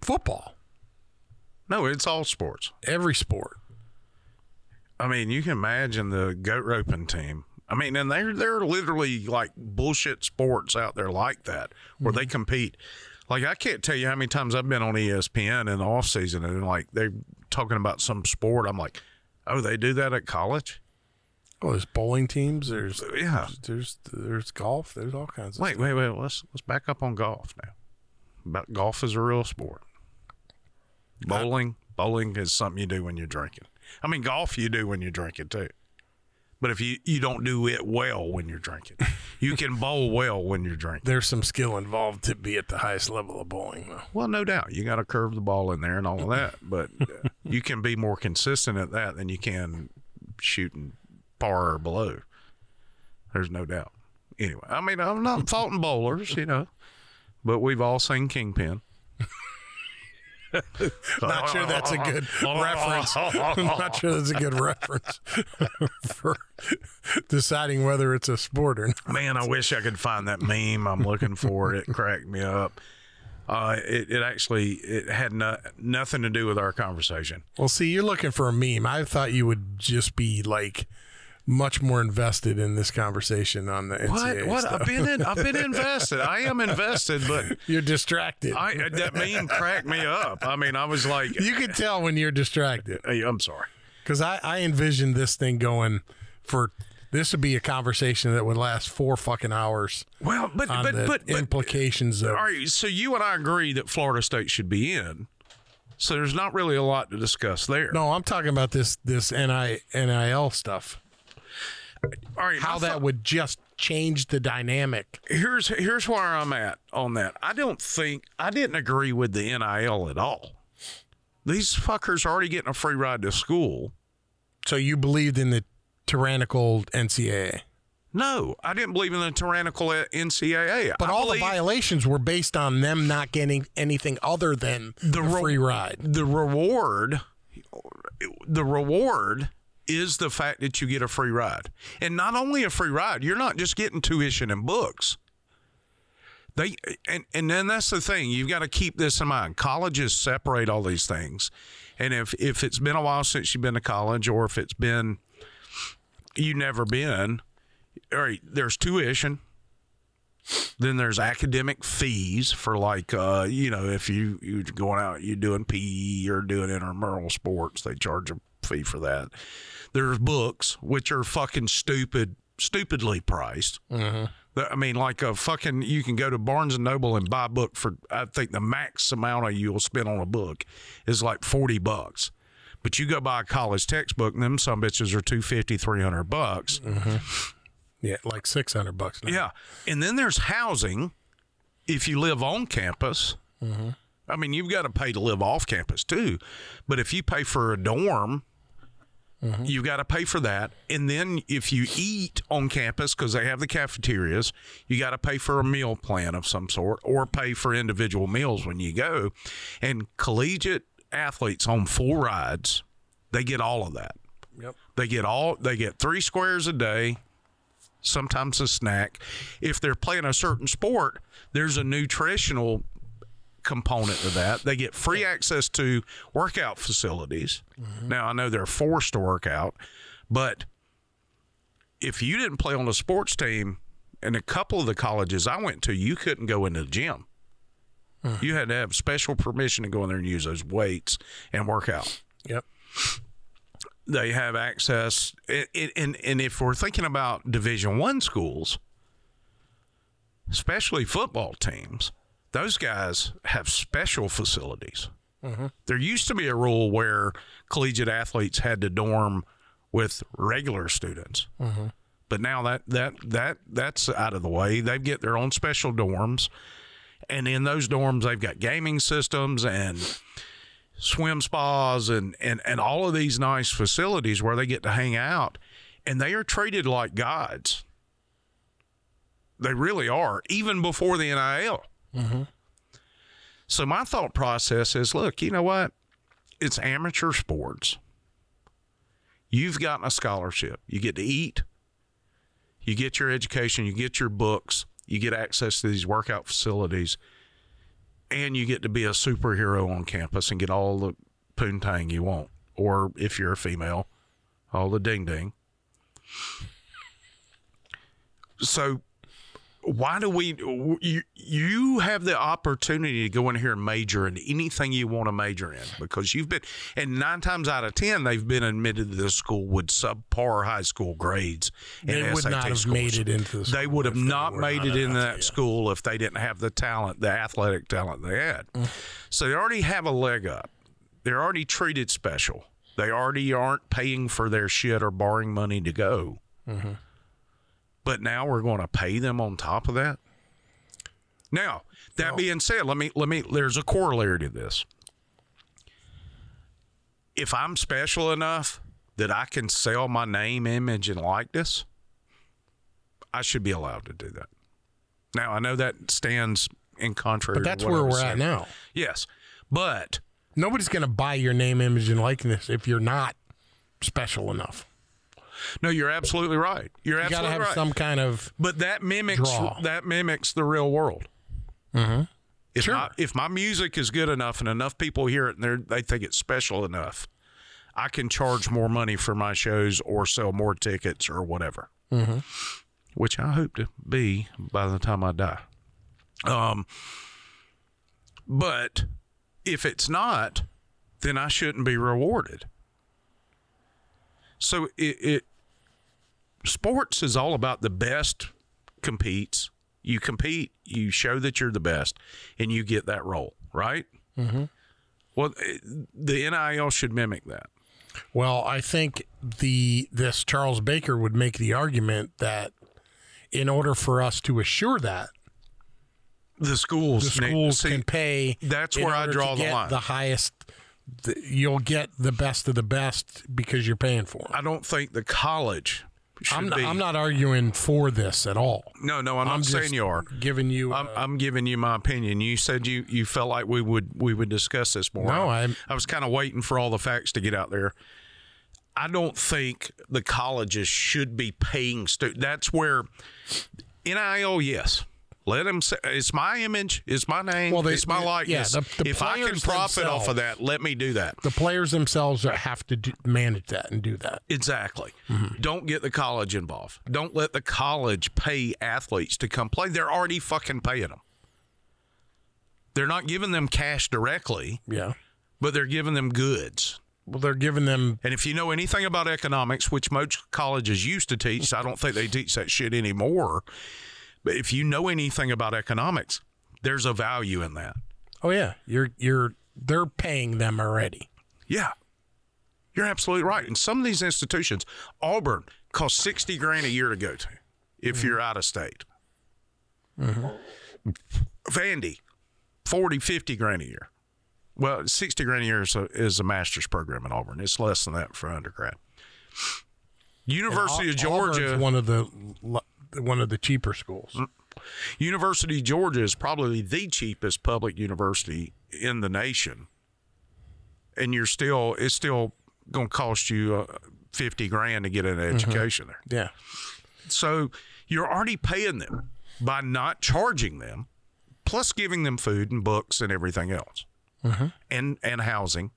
Speaker 2: football.
Speaker 1: no, it's all sports.
Speaker 2: Every sport.
Speaker 1: I mean, you can imagine the goat roping team. I mean, and they're they're literally like bullshit sports out there like that where they mm-hmm. compete. Like I can't tell you how many times I've been on ESPN in the off season and like they're talking about some sport. I'm like, oh, they do that at college?
Speaker 2: Oh, there's bowling teams. There's
Speaker 1: Yeah.
Speaker 2: there's there's golf. There's all kinds of.
Speaker 1: Wait, wait, wait. Let's let's back up on golf now. About golf is a real sport. Bowling, bowling is something you do when you're drinking. I mean, golf you do when you're drinking too. But if you you don't do it well when you're drinking, you can bowl well when you're drinking.
Speaker 2: There's some skill involved to be at the highest level of bowling, though.
Speaker 1: Well, no doubt you got to curve the ball in there and all of that, but uh, you can be more consistent at that than you can shooting par or below. There's no doubt. Anyway, I mean, I'm not faulting bowlers, you know, but we've all seen Kingpin.
Speaker 2: Not sure that's a good reference. I'm not sure that's a good reference for deciding whether it's a sport or not.
Speaker 1: Man, I wish I could find that meme. I'm looking for it. It cracked me up. Uh, it, it actually it had no, nothing to do with our conversation.
Speaker 2: Well, see, you're looking for a meme. I thought you would just be like much more invested in this conversation on the NCAA
Speaker 1: What? What?
Speaker 2: stuff.
Speaker 1: I've been in, I've been invested. I am invested, but
Speaker 2: You're distracted.
Speaker 1: I uh, that meme cracked me up. I mean, I was like,
Speaker 2: you can tell when you're distracted
Speaker 1: hey, I'm sorry.
Speaker 2: because I, I envisioned this thing going for this would be a conversation that would last four fucking hours
Speaker 1: Well, but but
Speaker 2: the
Speaker 1: but, but
Speaker 2: implications of
Speaker 1: all right. So you and I agree that Florida State should be in. So there's not really a lot to discuss there.
Speaker 2: no i'm talking about this this NI, nil stuff
Speaker 1: All right.
Speaker 2: how that
Speaker 1: thought-
Speaker 2: would just change the dynamic
Speaker 1: here's here's where I'm at on that. I don't think I didn't agree with the NIL at all. These fuckers are already getting a free ride to school.
Speaker 2: so you believed in the tyrannical ncaa
Speaker 1: No, I didn't believe in the tyrannical NCAA.
Speaker 2: but
Speaker 1: I
Speaker 2: all the violations were based on them not getting anything other than the
Speaker 1: re-
Speaker 2: free ride
Speaker 1: the reward, the reward is the fact that you get a free ride, and not only a free ride. You're not just getting tuition and books. They and and then that's the thing. You've got to keep this in mind. Colleges separate all these things, and if if it's been a while since you've been to college, or if it's been you never been, all right, there's tuition. Then there's academic fees for like uh, you know if you you're going out you're doing PE or doing intramural sports they charge a fee for that. There's books which are fucking stupid stupidly priced. Mm-hmm. The- I mean, like a fucking, you can go to Barnes and Noble and buy a book for, I think the max amount of you'll spend on a book is like 40 bucks. But you go buy a college textbook and them some bitches are 250, 300 bucks. Mm-hmm.
Speaker 2: yeah like 600 bucks now.
Speaker 1: Yeah. And then there's housing if you live on campus. Mm-hmm. I mean, you've got to pay to live off campus too. But if you pay for a dorm, Mm-hmm. you've got to pay for that. And then if you eat on campus, because they have the cafeterias, you got to pay for a meal plan of some sort or pay for individual meals when you go. And collegiate athletes on full rides, they get all of that.
Speaker 2: Yep.
Speaker 1: They get all they get three squares a day, sometimes a snack. If they're playing a certain sport, there's a nutritional component to that. They get free access to workout facilities. Mm-hmm. Now I know they're forced to work out, but if you didn't play on a sports team, and a couple of the colleges I went to, you couldn't go into the gym. Mm-hmm. You had to have special permission to go in there and use those weights and work out
Speaker 2: Yep.
Speaker 1: they have access and, and, and if we're thinking about division one schools especially football teams those guys have special facilities. Mm-hmm. There used to be a rule where collegiate athletes had to dorm with regular students. Mm-hmm. But now that that that that's out of the way. They get their own special dorms. And in those dorms they've got gaming systems and swim spas and, and, and all of these nice facilities where they get to hang out. And they are treated like gods. They really are, even before the NIL. Mm-hmm. So my thought process is look, you know what? It's amateur sports. You've gotten a scholarship. You get to eat, you get your education, you get your books, you get access to these workout facilities, and you get to be a superhero on campus and get all the poontang you want. Or if you're a female, all the ding ding. So why do we you, you have the opportunity to go in here and major in anything you want to major in because you've been and nine times out of ten they've been admitted to this school with subpar high school grades
Speaker 2: They
Speaker 1: and
Speaker 2: would
Speaker 1: SAT
Speaker 2: not have made it into the
Speaker 1: they would have not made
Speaker 2: not
Speaker 1: it in that school if they didn't have the talent the athletic talent they had.
Speaker 2: Mm.
Speaker 1: so they already have a leg up. They're already treated special. They already aren't paying for their shit or borrowing money to go.
Speaker 2: Mm-hmm.
Speaker 1: But now we're going to pay them on top of that now, that being said, let me let me there's a corollary to this. If I'm special enough that I can sell my name, image, and likeness, I should be allowed to do that. Now, I know that stands in contrary
Speaker 2: But that's where we're at now.
Speaker 1: Yes. But
Speaker 2: Nobody's going to buy your name, image, and likeness if you're not special enough.
Speaker 1: No, you're absolutely right. You're
Speaker 2: You got to have
Speaker 1: right.
Speaker 2: some kind of
Speaker 1: But that mimics
Speaker 2: Draw.
Speaker 1: that mimics the real world. Mm-hmm. If
Speaker 2: Sure.
Speaker 1: my, if my music is good enough and enough people hear it and they think it's special enough, I can charge more money for my shows or sell more tickets or whatever. Mm-hmm. Which I hope to be by the time I die. Um, but if it's not, then I shouldn't be rewarded. So it, it sports is all about the best competes. You compete, you show that you're the best, and you get that role, right? Mm-hmm. Well, the NIL should mimic that.
Speaker 2: Well, I think the this Charles Baker would make the argument that in order for us to assure that
Speaker 1: The schools,
Speaker 2: the
Speaker 1: need-
Speaker 2: schools
Speaker 1: see,
Speaker 2: can pay,
Speaker 1: that's where I draw the line.
Speaker 2: The highest, the, you'll get the best of the best because you're paying for them.
Speaker 1: I don't think the college
Speaker 2: I'm not. I'm not arguing for this at all.
Speaker 1: no, no, I'm, not saying you are.
Speaker 2: Giving you,
Speaker 1: I'm,
Speaker 2: uh,
Speaker 1: I'm giving you my opinion. You said you, you felt like we would we would discuss this more.
Speaker 2: No, I'm-
Speaker 1: I was kind of waiting for all the facts to get out there. I don't think the colleges should be paying students. That's where NIL, yes. Let them say it's my image, it's my name,
Speaker 2: Well, they-
Speaker 1: it's my
Speaker 2: yeah,
Speaker 1: likeness.
Speaker 2: the- the
Speaker 1: if I can profit off of that, let me do that.
Speaker 2: the players themselves are- have to do, manage that and do that.
Speaker 1: Exactly.
Speaker 2: Mm-hmm.
Speaker 1: Don't get the college involved. Don't let the college pay athletes to come play. They're already fucking paying them. They're not giving them cash directly,
Speaker 2: Yeah.
Speaker 1: but they're giving them goods.
Speaker 2: Well, they're giving them.
Speaker 1: And if you know anything about economics, which most colleges used to teach, I don't think they teach that shit anymore. But if you know anything about economics, there's a value in that.
Speaker 2: Oh yeah, you're you're they're paying them already.
Speaker 1: Yeah. You're absolutely right. And some of these institutions, Auburn costs 60 grand a year to go to if mm-hmm. you're out of state. Mm-hmm. Vandy, 40, 50 grand a year. Well, 60 grand a year is a, is a master's program in Auburn. It's less than that for undergrad. University of
Speaker 2: Auburn's
Speaker 1: Georgia,
Speaker 2: one of the one of the cheaper schools. Mm.
Speaker 1: University of Georgia is probably the cheapest public university in the nation. And you're still, it's still going to cost you uh, 50 grand to get an mm-hmm. education there.
Speaker 2: Yeah.
Speaker 1: So you're already paying them by not charging them, plus giving them food and books and everything else, mm-hmm. and and housing,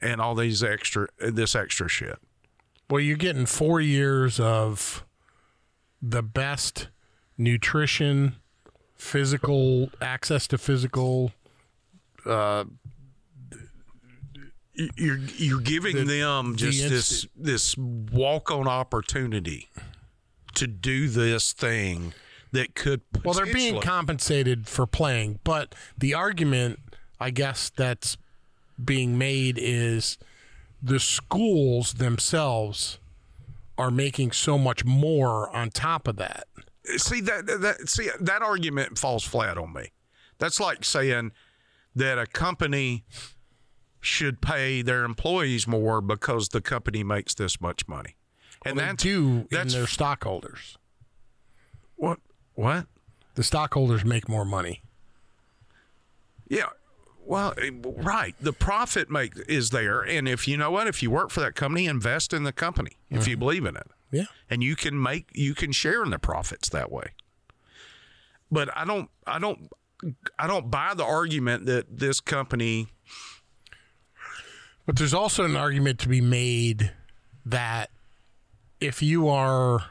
Speaker 1: and all these extra this extra shit.
Speaker 2: Well, you're getting four years of the best nutrition, physical access to physical.
Speaker 1: Uh, y- You're you're giving them just
Speaker 2: the
Speaker 1: this this walk on opportunity to do this thing that could
Speaker 2: Well, they're being compensated for playing, but the argument, I guess, that's being made is the schools themselves are making so much more on top of that.
Speaker 1: see that that see that argument falls flat on me. That's like saying that a company should pay their employees more because the company makes this much money. And
Speaker 2: They
Speaker 1: that's
Speaker 2: do
Speaker 1: that's
Speaker 2: in their stockholders.
Speaker 1: what what?
Speaker 2: The stockholders make more money.
Speaker 1: Yeah. Well, eh, right. The profit make is there, and if you know what, if you work for that company, invest in the company if you believe in it,
Speaker 2: Yeah.
Speaker 1: and you can make you can share in the profits that way. But I don't, I don't, I don't buy the argument that this company.
Speaker 2: But there's also an argument to be made that if you are,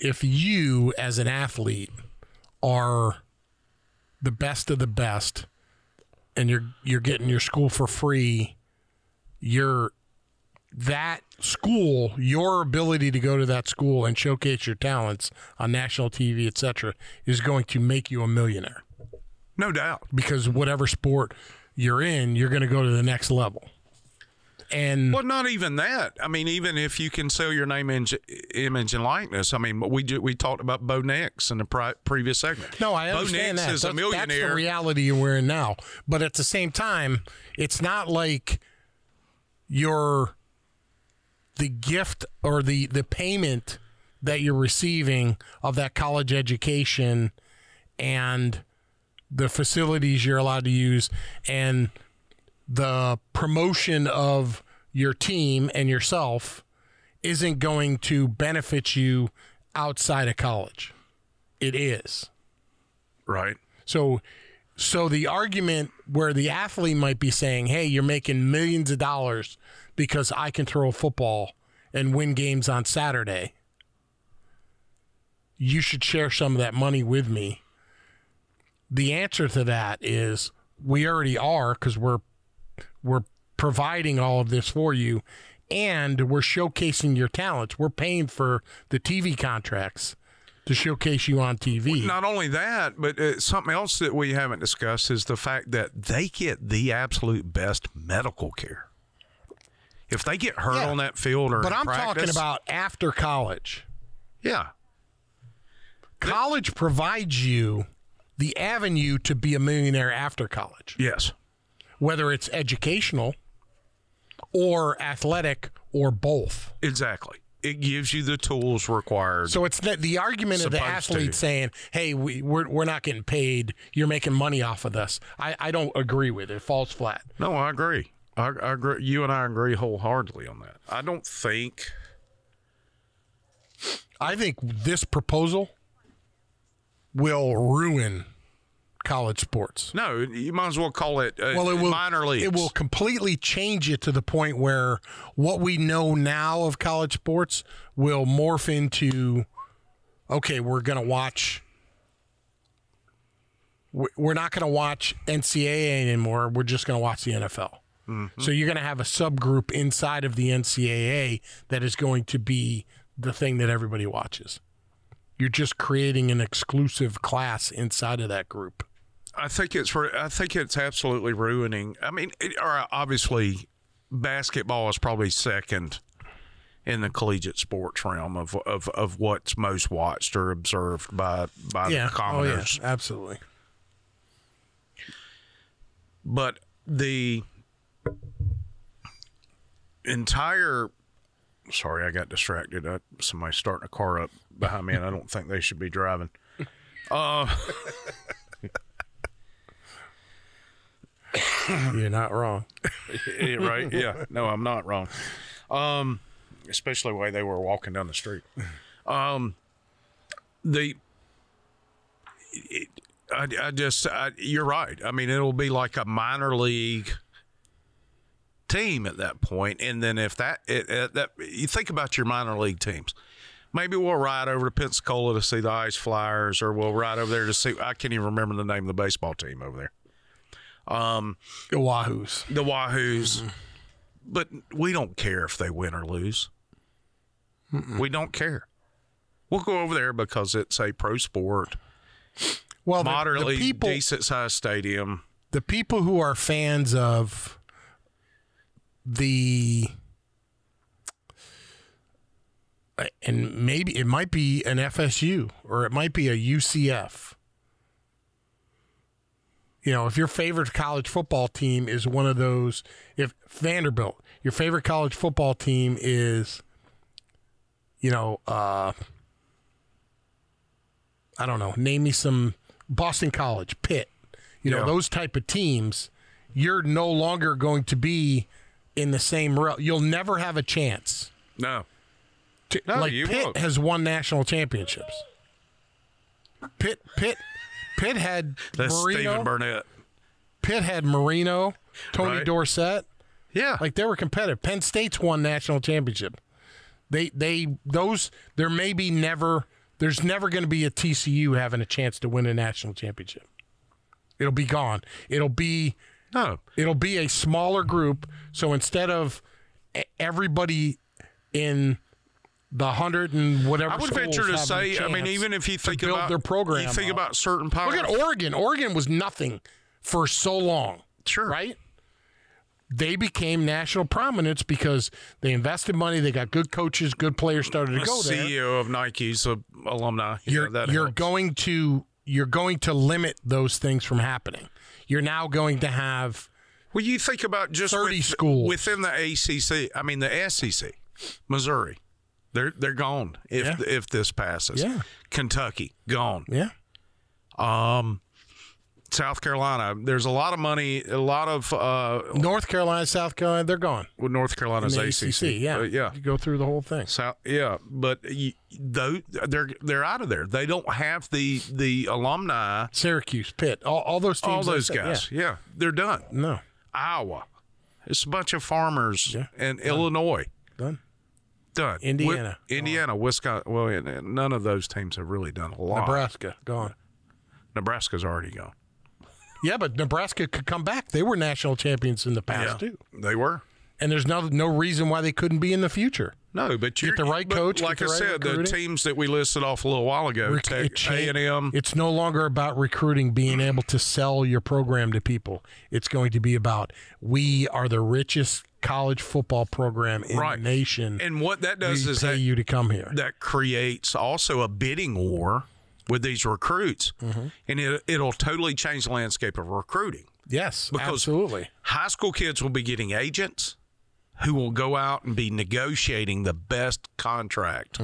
Speaker 2: if you as an athlete are the best of the best, and you're you're getting your school for free, you're that school, your ability to go to that school and showcase your talents on national TV, etc., is going to make you a millionaire
Speaker 1: No doubt.
Speaker 2: because whatever sport you're in, you're going to go to the next level. And
Speaker 1: Well, not even that. I mean, even if you can sell your name, in, image, and likeness. I mean, we we talked about Bo Nix in the pri- previous segment.
Speaker 2: no, I
Speaker 1: Bo
Speaker 2: understand
Speaker 1: Nix
Speaker 2: that.
Speaker 1: is
Speaker 2: That's,
Speaker 1: a
Speaker 2: that's the reality we're in now. But at the same time, it's not like you're the gift or the the payment that you're receiving of that college education and the facilities you're allowed to use and the promotion of your team and yourself isn't going to benefit you outside of college. It is.
Speaker 1: right.
Speaker 2: So so the argument where the athlete might be saying, "Hey, you're making millions of dollars because I can throw a football and win games on Saturday. You should share some of that money with me." The answer to that is we already are cuz we're we're providing all of this for you and we're showcasing your talents. We're paying for the TV contracts to showcase you on TV.
Speaker 1: Not only that, but uh, something else that we haven't discussed is the fact that they get the absolute best medical care. If they get hurt
Speaker 2: Yeah.
Speaker 1: on that field or
Speaker 2: But I'm talking about after college.
Speaker 1: yeah,
Speaker 2: College provides you the avenue to be a millionaire after college,
Speaker 1: yes,
Speaker 2: whether it's educational or athletic or both.
Speaker 1: exactly. It gives you the tools required.
Speaker 2: So it's not the argument of the athlete
Speaker 1: to.
Speaker 2: saying, "Hey, we, we're we're not getting paid. You're making money off of this." I, I don't agree with it. It falls flat.
Speaker 1: no, I agree. I, I agree. You and I agree wholeheartedly on that. I don't think.
Speaker 2: I think this proposal will ruin college sports.
Speaker 1: No, you might as well call it uh,
Speaker 2: well, it will
Speaker 1: minor leagues.
Speaker 2: It will completely change it to the point where what we know now of college sports will morph into okay, we're going to watch we- we're not going to watch NCAA anymore. We're just going to watch the NFL. So you're going to have a subgroup inside of the NCAA that is going to be the thing that everybody watches. You're just creating an exclusive class inside of that group.
Speaker 1: I think it's I think it's absolutely ruining. I mean, it, or obviously, basketball is probably second in the collegiate sports realm of of, of what's most watched or observed by by the
Speaker 2: Oh,
Speaker 1: commoners.
Speaker 2: absolutely.
Speaker 1: But the entire sorry, I got distracted. I, somebody's starting a car up behind me, and I don't think they should be driving.
Speaker 2: Uh, You're not wrong.
Speaker 1: Right? Yeah. No, I'm not wrong. Um, especially way they were walking down the street. Um, the it, I, I just I, you're right. I mean, it'll be like a minor league team at that point. point, and then if that it, it, that you think about your minor league teams. Maybe we'll ride over to Pensacola to see the Ice Flyers, or we'll ride over there to see. I can't even remember the name of the baseball team over there.
Speaker 2: Um, the Wahoos.
Speaker 1: the Wahoos, but we don't care if they win or lose. We don't care. We'll go over there because it's a pro sport,
Speaker 2: Well, the,
Speaker 1: moderately
Speaker 2: the people,
Speaker 1: decent sized stadium.
Speaker 2: the people who are fans of the, and maybe it might be an FSU or it might be a UCF. You know, if your favorite college football team is one of those, if Vanderbilt, your favorite college football team is, you know, uh, I don't know, name me some Boston College, Pitt. you know
Speaker 1: Yeah.
Speaker 2: those type of teams, you're no longer going to be in the same realm. You'll never have a chance.
Speaker 1: No.
Speaker 2: To,
Speaker 1: No,
Speaker 2: like
Speaker 1: you
Speaker 2: Pitt
Speaker 1: won't.
Speaker 2: has won national championships. Pitt, Pitt, Pitt had
Speaker 1: That's
Speaker 2: Marino.
Speaker 1: Stephen Burnett.
Speaker 2: Pitt had Marino, Tony
Speaker 1: Right.
Speaker 2: Dorsett.
Speaker 1: Yeah.
Speaker 2: Like they were competitive. Penn State's won national championship. They they those there may be never there's never going to be a TCU having a chance to win a national championship. It'll be gone. It'll be
Speaker 1: no.
Speaker 2: it'll be a smaller group. So instead of everybody in the hundred and whatever,
Speaker 1: I would venture to say, I mean, even if you think
Speaker 2: build
Speaker 1: about
Speaker 2: their program,
Speaker 1: you think
Speaker 2: up.
Speaker 1: about certain power.
Speaker 2: Look at Oregon. Oregon was nothing for so long.
Speaker 1: Sure.
Speaker 2: Right? They became national prominence because they invested money, they got good coaches, good players started to
Speaker 1: The
Speaker 2: go there.
Speaker 1: CEO of Nike's a alumni. You
Speaker 2: You're
Speaker 1: know, that
Speaker 2: you're
Speaker 1: helps.
Speaker 2: going to you're going to limit those things from happening. You're now going to have
Speaker 1: Well, you think about just
Speaker 2: 30
Speaker 1: with-
Speaker 2: schools.
Speaker 1: within the ACC. I mean, the SEC, Missouri, they're they're gone if
Speaker 2: Yeah.
Speaker 1: if this passes.
Speaker 2: Yeah.
Speaker 1: Kentucky gone.
Speaker 2: yeah.
Speaker 1: Um, South Carolina. There's a lot of money. A lot of uh,
Speaker 2: North Carolina, South Carolina, they're gone.
Speaker 1: with North Carolina's ACC.
Speaker 2: ACC, yeah.
Speaker 1: Uh, yeah.
Speaker 2: You go through the whole thing.
Speaker 1: South, yeah, but you, though they're they're out of there. They don't have the the alumni.
Speaker 2: Syracuse, Pitt, all, all those teams.
Speaker 1: All those guys. Yeah. they're done.
Speaker 2: No,
Speaker 1: Iowa. It's a bunch of farmers
Speaker 2: Yeah.
Speaker 1: and Illinois.
Speaker 2: done.
Speaker 1: Done.
Speaker 2: Indiana.
Speaker 1: Wi- Indiana, Wisconsin. Well, none of those teams have really done a lot.
Speaker 2: Nebraska, gone.
Speaker 1: Nebraska's already gone.
Speaker 2: Yeah, but Nebraska could come back. They were national champions in the past too.
Speaker 1: They were.
Speaker 2: And there's no no reason why they couldn't be in the future.
Speaker 1: No, but you
Speaker 2: Get the right coach,
Speaker 1: Like I
Speaker 2: right
Speaker 1: said, the teams that we listed off a little while ago,
Speaker 2: Rec-
Speaker 1: Tech, A and M.
Speaker 2: It's no longer about recruiting, being able to sell your program to people. It's going to be about we are the richest college football program in
Speaker 1: Right.
Speaker 2: the nation.
Speaker 1: And what that
Speaker 2: we
Speaker 1: does is
Speaker 2: pay
Speaker 1: that
Speaker 2: you to come here.
Speaker 1: that creates also a bidding war with these recruits,
Speaker 2: Mm-hmm.
Speaker 1: and it, it'll totally change the landscape of recruiting.
Speaker 2: yes,
Speaker 1: because-
Speaker 2: absolutely.
Speaker 1: High school kids will be getting agents who will go out and be negotiating the best contract,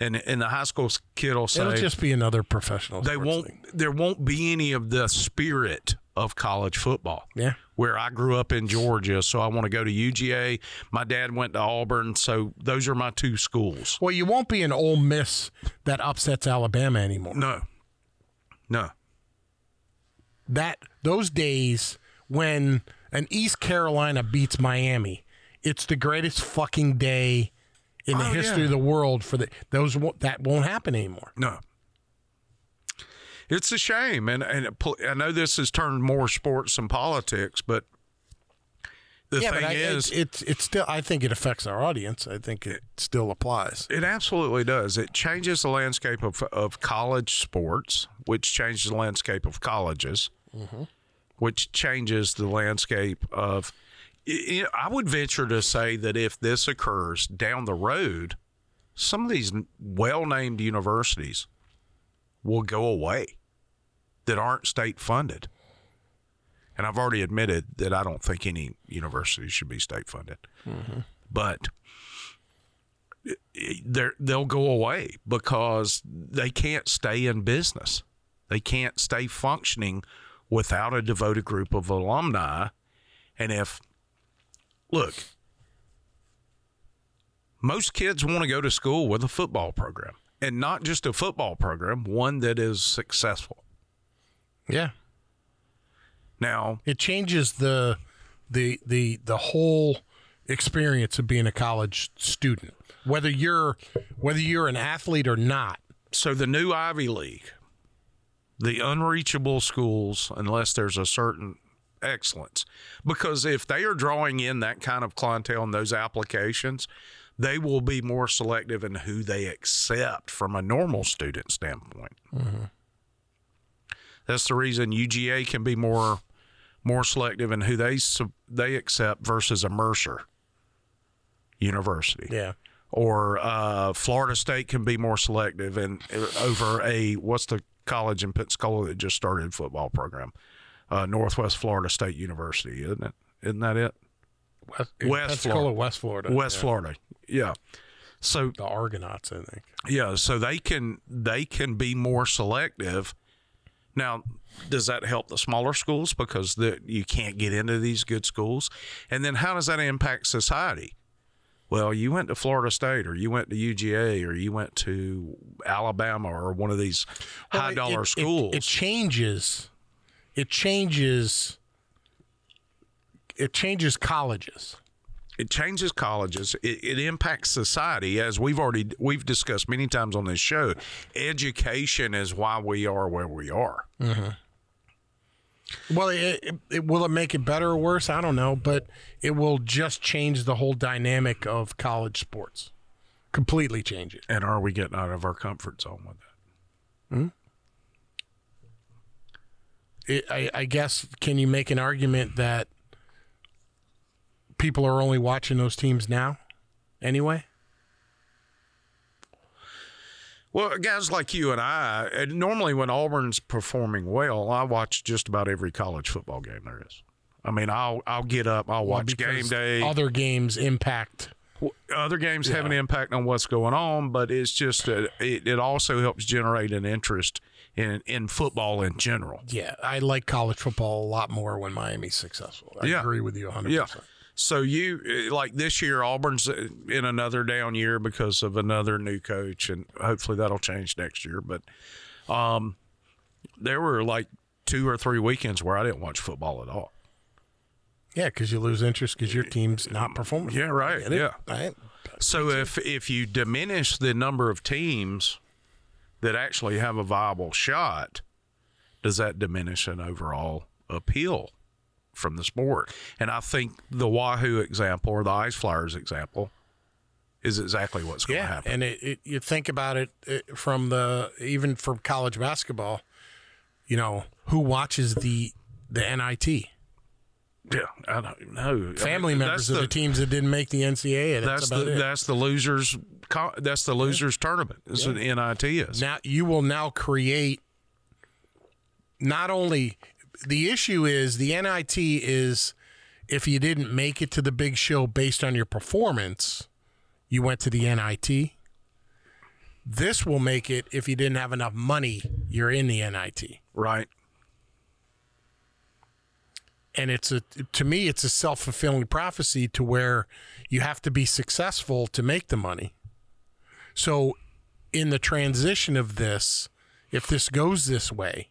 Speaker 1: and and the high school kid will say
Speaker 2: Mm-hmm. It'll just be another professional.
Speaker 1: they won't.
Speaker 2: thing.
Speaker 1: There won't be any of the spirit of college football.
Speaker 2: Yeah.
Speaker 1: Where I grew up in Georgia, so I want to go to UGA. My dad went to Auburn, so those are my two schools.
Speaker 2: Well, you won't be an Ole Miss that upsets Alabama anymore.
Speaker 1: No, no.
Speaker 2: that those days when an East Carolina beats Miami, it's the greatest fucking day in the
Speaker 1: Oh,
Speaker 2: history
Speaker 1: yeah.
Speaker 2: of the world for the those won't- that won't happen anymore.
Speaker 1: No. It's a shame, and and it, I know this has turned more sports and politics, but the
Speaker 2: yeah,
Speaker 1: thing
Speaker 2: but I,
Speaker 1: is,
Speaker 2: it's, it's it's still I think it affects our audience. I think it still applies.
Speaker 1: it absolutely does. It changes the landscape of of college sports, which changes the landscape of colleges, mm-hmm. which changes the landscape of. I would venture to say that if this occurs down the road, some of these well named universities will go away that aren't state funded. And I've already admitted that I don't think any university should be state funded. Mm-hmm. But they're, they'll go away because they can't stay in business. They can't stay functioning without a devoted group of alumni. And if, look, most kids want to go to school with a football program and not just a football program, one that is successful.
Speaker 2: Yeah,
Speaker 1: Now,
Speaker 2: it changes the the the the whole experience of being a college student. Whether you're whether you're an athlete or not.
Speaker 1: so the new Ivy League, the unreachable schools, unless there's a certain excellence, because if they are drawing in that kind of clientele in those applications, they will be more selective in who they accept from a normal student standpoint. That's the reason UGA can be more more selective in who they they accept versus a Mercer University
Speaker 2: Yeah.
Speaker 1: or uh, Florida State can be more selective and over a what's the college in Pensacola that just started football program, uh, Northwest Florida State University, isn't it? Isn't that it?
Speaker 2: West,
Speaker 1: West Florida.
Speaker 2: West Florida.
Speaker 1: West
Speaker 2: Yeah.
Speaker 1: Florida, yeah. So
Speaker 2: The Argonauts, I think.
Speaker 1: yeah, so they can they can be more selective Now, does that help the smaller schools because the, you can't get into these good schools? And then how does that impact society? Well, you went to Florida State or you went to UGA or you went to Alabama or one of these high dollar schools.
Speaker 2: It, it changes. It changes. It changes colleges.
Speaker 1: it changes colleges it, it impacts society as we've already we've discussed many times on this show education is why we are where we are mm-hmm.
Speaker 2: Well, it, it, it, will it make it better or worse? I don't know, but it will just change the whole dynamic of college sports. Completely change it.
Speaker 1: and are we getting out of our comfort zone with that hmm?
Speaker 2: It I, I guess can you make an argument that people are only watching those teams now, anyway?
Speaker 1: well guys like you and i normally when auburn's performing well i watch just about every college football game there is i mean i'll i'll get up i'll watch game day
Speaker 2: Other games impact.
Speaker 1: other games have an impact on what's going on, but it's just uh, it, it also helps generate an interest in in football in general.
Speaker 2: Yeah, I like college football a lot more when Miami's successful. I
Speaker 1: Yeah.
Speaker 2: agree with you 100%.
Speaker 1: Yeah. So you uh, like this year, Auburn's uh, in another down year because of another new coach, and hopefully that'll change next year. But um, there were like two or three weekends where I didn't watch football at all.
Speaker 2: Yeah, because you lose interest because your team's not performing.
Speaker 1: Yeah, right. Yeah.
Speaker 2: Right.
Speaker 1: So if if you diminish the number of teams that actually have a viable shot, does that diminish an overall appeal from the sport? And I think the Wahoo example or the Ice Flyers example is exactly what's going to
Speaker 2: Yeah,
Speaker 1: happen.
Speaker 2: and it, it, you think about it, it from the even from college basketball, you know, who watches the the NIT?
Speaker 1: Yeah, I don't know.
Speaker 2: Family
Speaker 1: I mean,
Speaker 2: members of
Speaker 1: the,
Speaker 2: the teams that didn't make the NCAA. That's,
Speaker 1: that's
Speaker 2: about
Speaker 1: the
Speaker 2: it.
Speaker 1: that's the losers. That's the losers tournament. That's what NIT is.
Speaker 2: now you will now create not only the issue is the NIT is if you didn't make it to the big show based on your performance, you went to the NIT. This will make it if you didn't have enough money, you're in the NIT.
Speaker 1: Right.
Speaker 2: And it's a to me it's a self-fulfilling prophecy to where you have to be successful to make the money so in the transition of this if this goes this way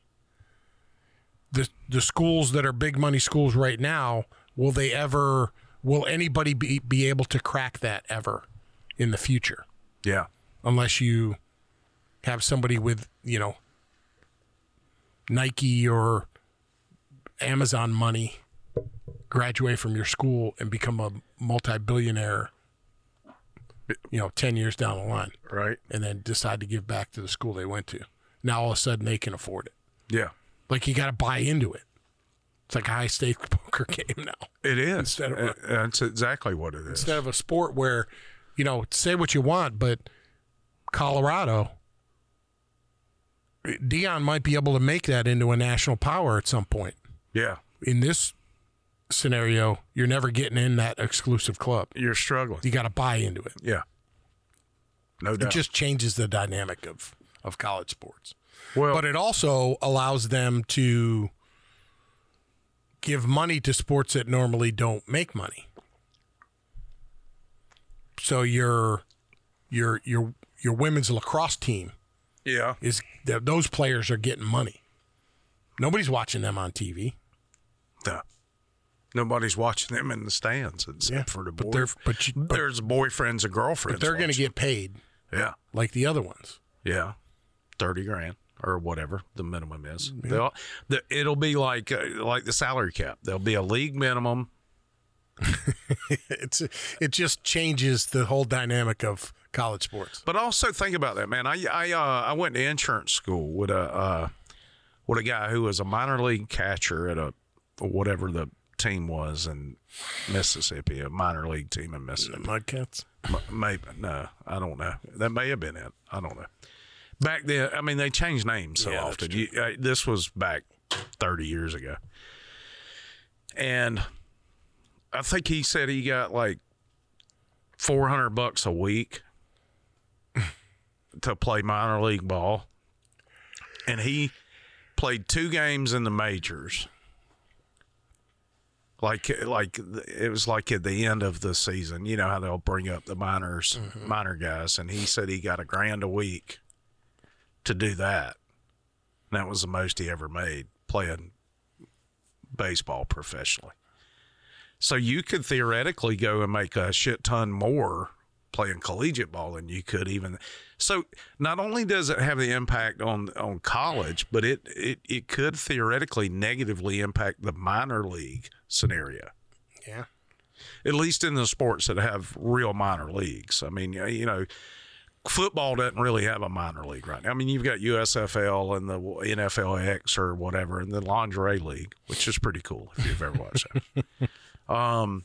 Speaker 2: the the schools that are big money schools right now will they ever will anybody be, be able to crack that ever in the future
Speaker 1: Yeah.
Speaker 2: unless you have somebody with you know Nike or Amazon money graduate from your school and become a multi-billionaire you know 10 years down the line
Speaker 1: Right.
Speaker 2: and then decide to give back to the school they went to now all of a sudden they can afford it
Speaker 1: Yeah.
Speaker 2: like you got to buy into it it's like a high stake poker game now
Speaker 1: It is.
Speaker 2: Instead of-
Speaker 1: Uh, That's exactly what it is.
Speaker 2: instead of a sport where you know say what you want but colorado Deion might be able to make that into a national power at some point
Speaker 1: yeah.
Speaker 2: in this scenario you're never getting in that exclusive club
Speaker 1: You're struggling.
Speaker 2: you got to buy into it
Speaker 1: Yeah. No
Speaker 2: it just changes the dynamic of of college sports
Speaker 1: well,
Speaker 2: but it also allows them to give money to sports that normally don't make money. So your your your your women's lacrosse team
Speaker 1: yeah.
Speaker 2: is those players are getting money. Nobody's watching them on TV.
Speaker 1: No. Nobody's watching them in the stands except
Speaker 2: Yeah,
Speaker 1: for the
Speaker 2: but they're- but you- but-
Speaker 1: There's boyfriends and girlfriends.
Speaker 2: But they're going to get paid
Speaker 1: yeah,
Speaker 2: like the other ones.
Speaker 1: yeah, thirty grand or whatever the minimum is. They'll, the, it'll be like uh, like the salary cap. There'll be a league minimum.
Speaker 2: It's it just changes the whole dynamic of college sports.
Speaker 1: But also think about that, man. I I uh, I went to insurance school with a uh, with a guy who was a minor league catcher at a whatever the team was in Mississippi, a minor league team in Mississippi.
Speaker 2: Mudcats.
Speaker 1: Maybe no, I don't know. That may have been it. I don't know. Back then, I mean, they changed names so
Speaker 2: Yeah,
Speaker 1: often. You, uh, this was back thirty years ago, and I think he said he got like four hundred bucks a week to play minor league ball, and he played two games in the majors. Like, eh, like it was like at the end of the season. You know how they'll bring up the minors, minor mm-hmm. guys, and he said he got a grand a week to do that. And that was the most he ever made playing baseball professionally. So you could theoretically go and make a shit ton more playing collegiate ball than you could even. So not only does it have the impact on on college, but it it, it could theoretically negatively impact the minor league scenario.
Speaker 2: Yeah.
Speaker 1: At least in the sports that have real minor leagues. I mean, you know, football doesn't really have a minor league right now. I mean, you've got USFL and the NFLX or whatever, and the lingerie league, which is pretty cool if you've ever watched that. um,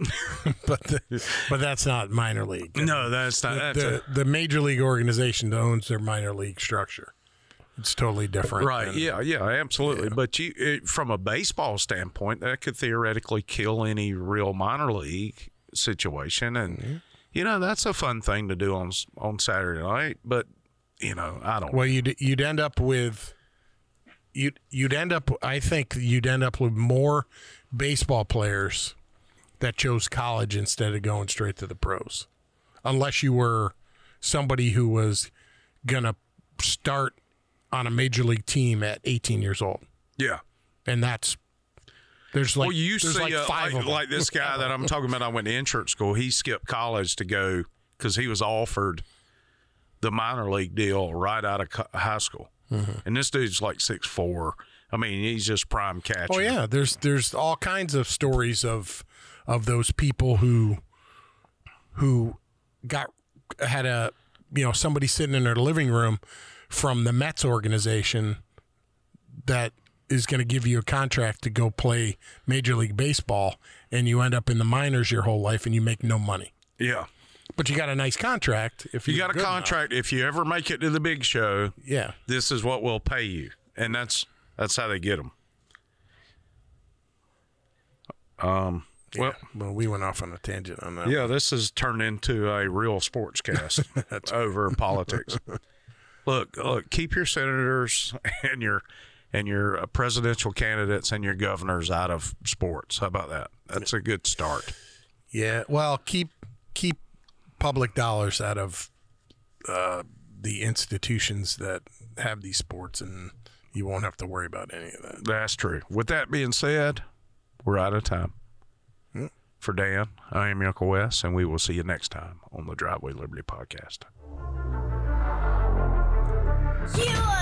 Speaker 2: but the, but that's not minor league.
Speaker 1: no, that's not. That's
Speaker 2: the
Speaker 1: a,
Speaker 2: the major league organization owns their minor league structure. It's totally different.
Speaker 1: right.
Speaker 2: than-
Speaker 1: Yeah. Yeah. Absolutely. But you, it, from a baseball standpoint, that could theoretically kill any real minor league situation, and mm-hmm. you know that's a fun thing to do on on Saturday night. But you know, I don't.
Speaker 2: Well, you'd you'd end up with you'd you'd end up. I think you'd end up with more baseball players that chose college instead of going straight to the pros, unless you were somebody who was gonna start on a major league team at 18 years old,
Speaker 1: yeah.
Speaker 2: and that's there's like
Speaker 1: well, you
Speaker 2: there's
Speaker 1: see,
Speaker 2: like
Speaker 1: uh,
Speaker 2: five
Speaker 1: like,
Speaker 2: of them.
Speaker 1: like this guy that I'm talking about. I went to insurance school. He skipped college to go because he was offered the minor league deal right out of high school.
Speaker 2: Mm-hmm.
Speaker 1: And this dude's like six four. I mean, he's just prime catcher.
Speaker 2: Oh yeah, there's there's all kinds of stories of of those people who who got had a you know somebody sitting in their living room from the Mets organization that is going to give you a contract to go play Major League Baseball and you end up in the minors your whole life and you make no money.
Speaker 1: Yeah.
Speaker 2: But you got a nice contract if
Speaker 1: You got a
Speaker 2: good enough.
Speaker 1: contract. If you ever make it to the big show,
Speaker 2: Yeah.
Speaker 1: this is what we'll pay you, and that's that's how they get them. Um. Well,
Speaker 2: Well, we went off on a tangent on that.
Speaker 1: yeah, this has turned into a real sports cast over politics. Look, look, keep your senators and your and your uh, presidential candidates and your governors out of sports. How about that? That's a good start.
Speaker 2: Yeah, well, keep keep public dollars out of uh, the institutions that have these sports, and you won't have to worry about any of that.
Speaker 1: That's true. With that being said, we're out of time. For Dan, I am Uncle Wes, and we will see you next time on the Driveway Liberty podcast.
Speaker 3: You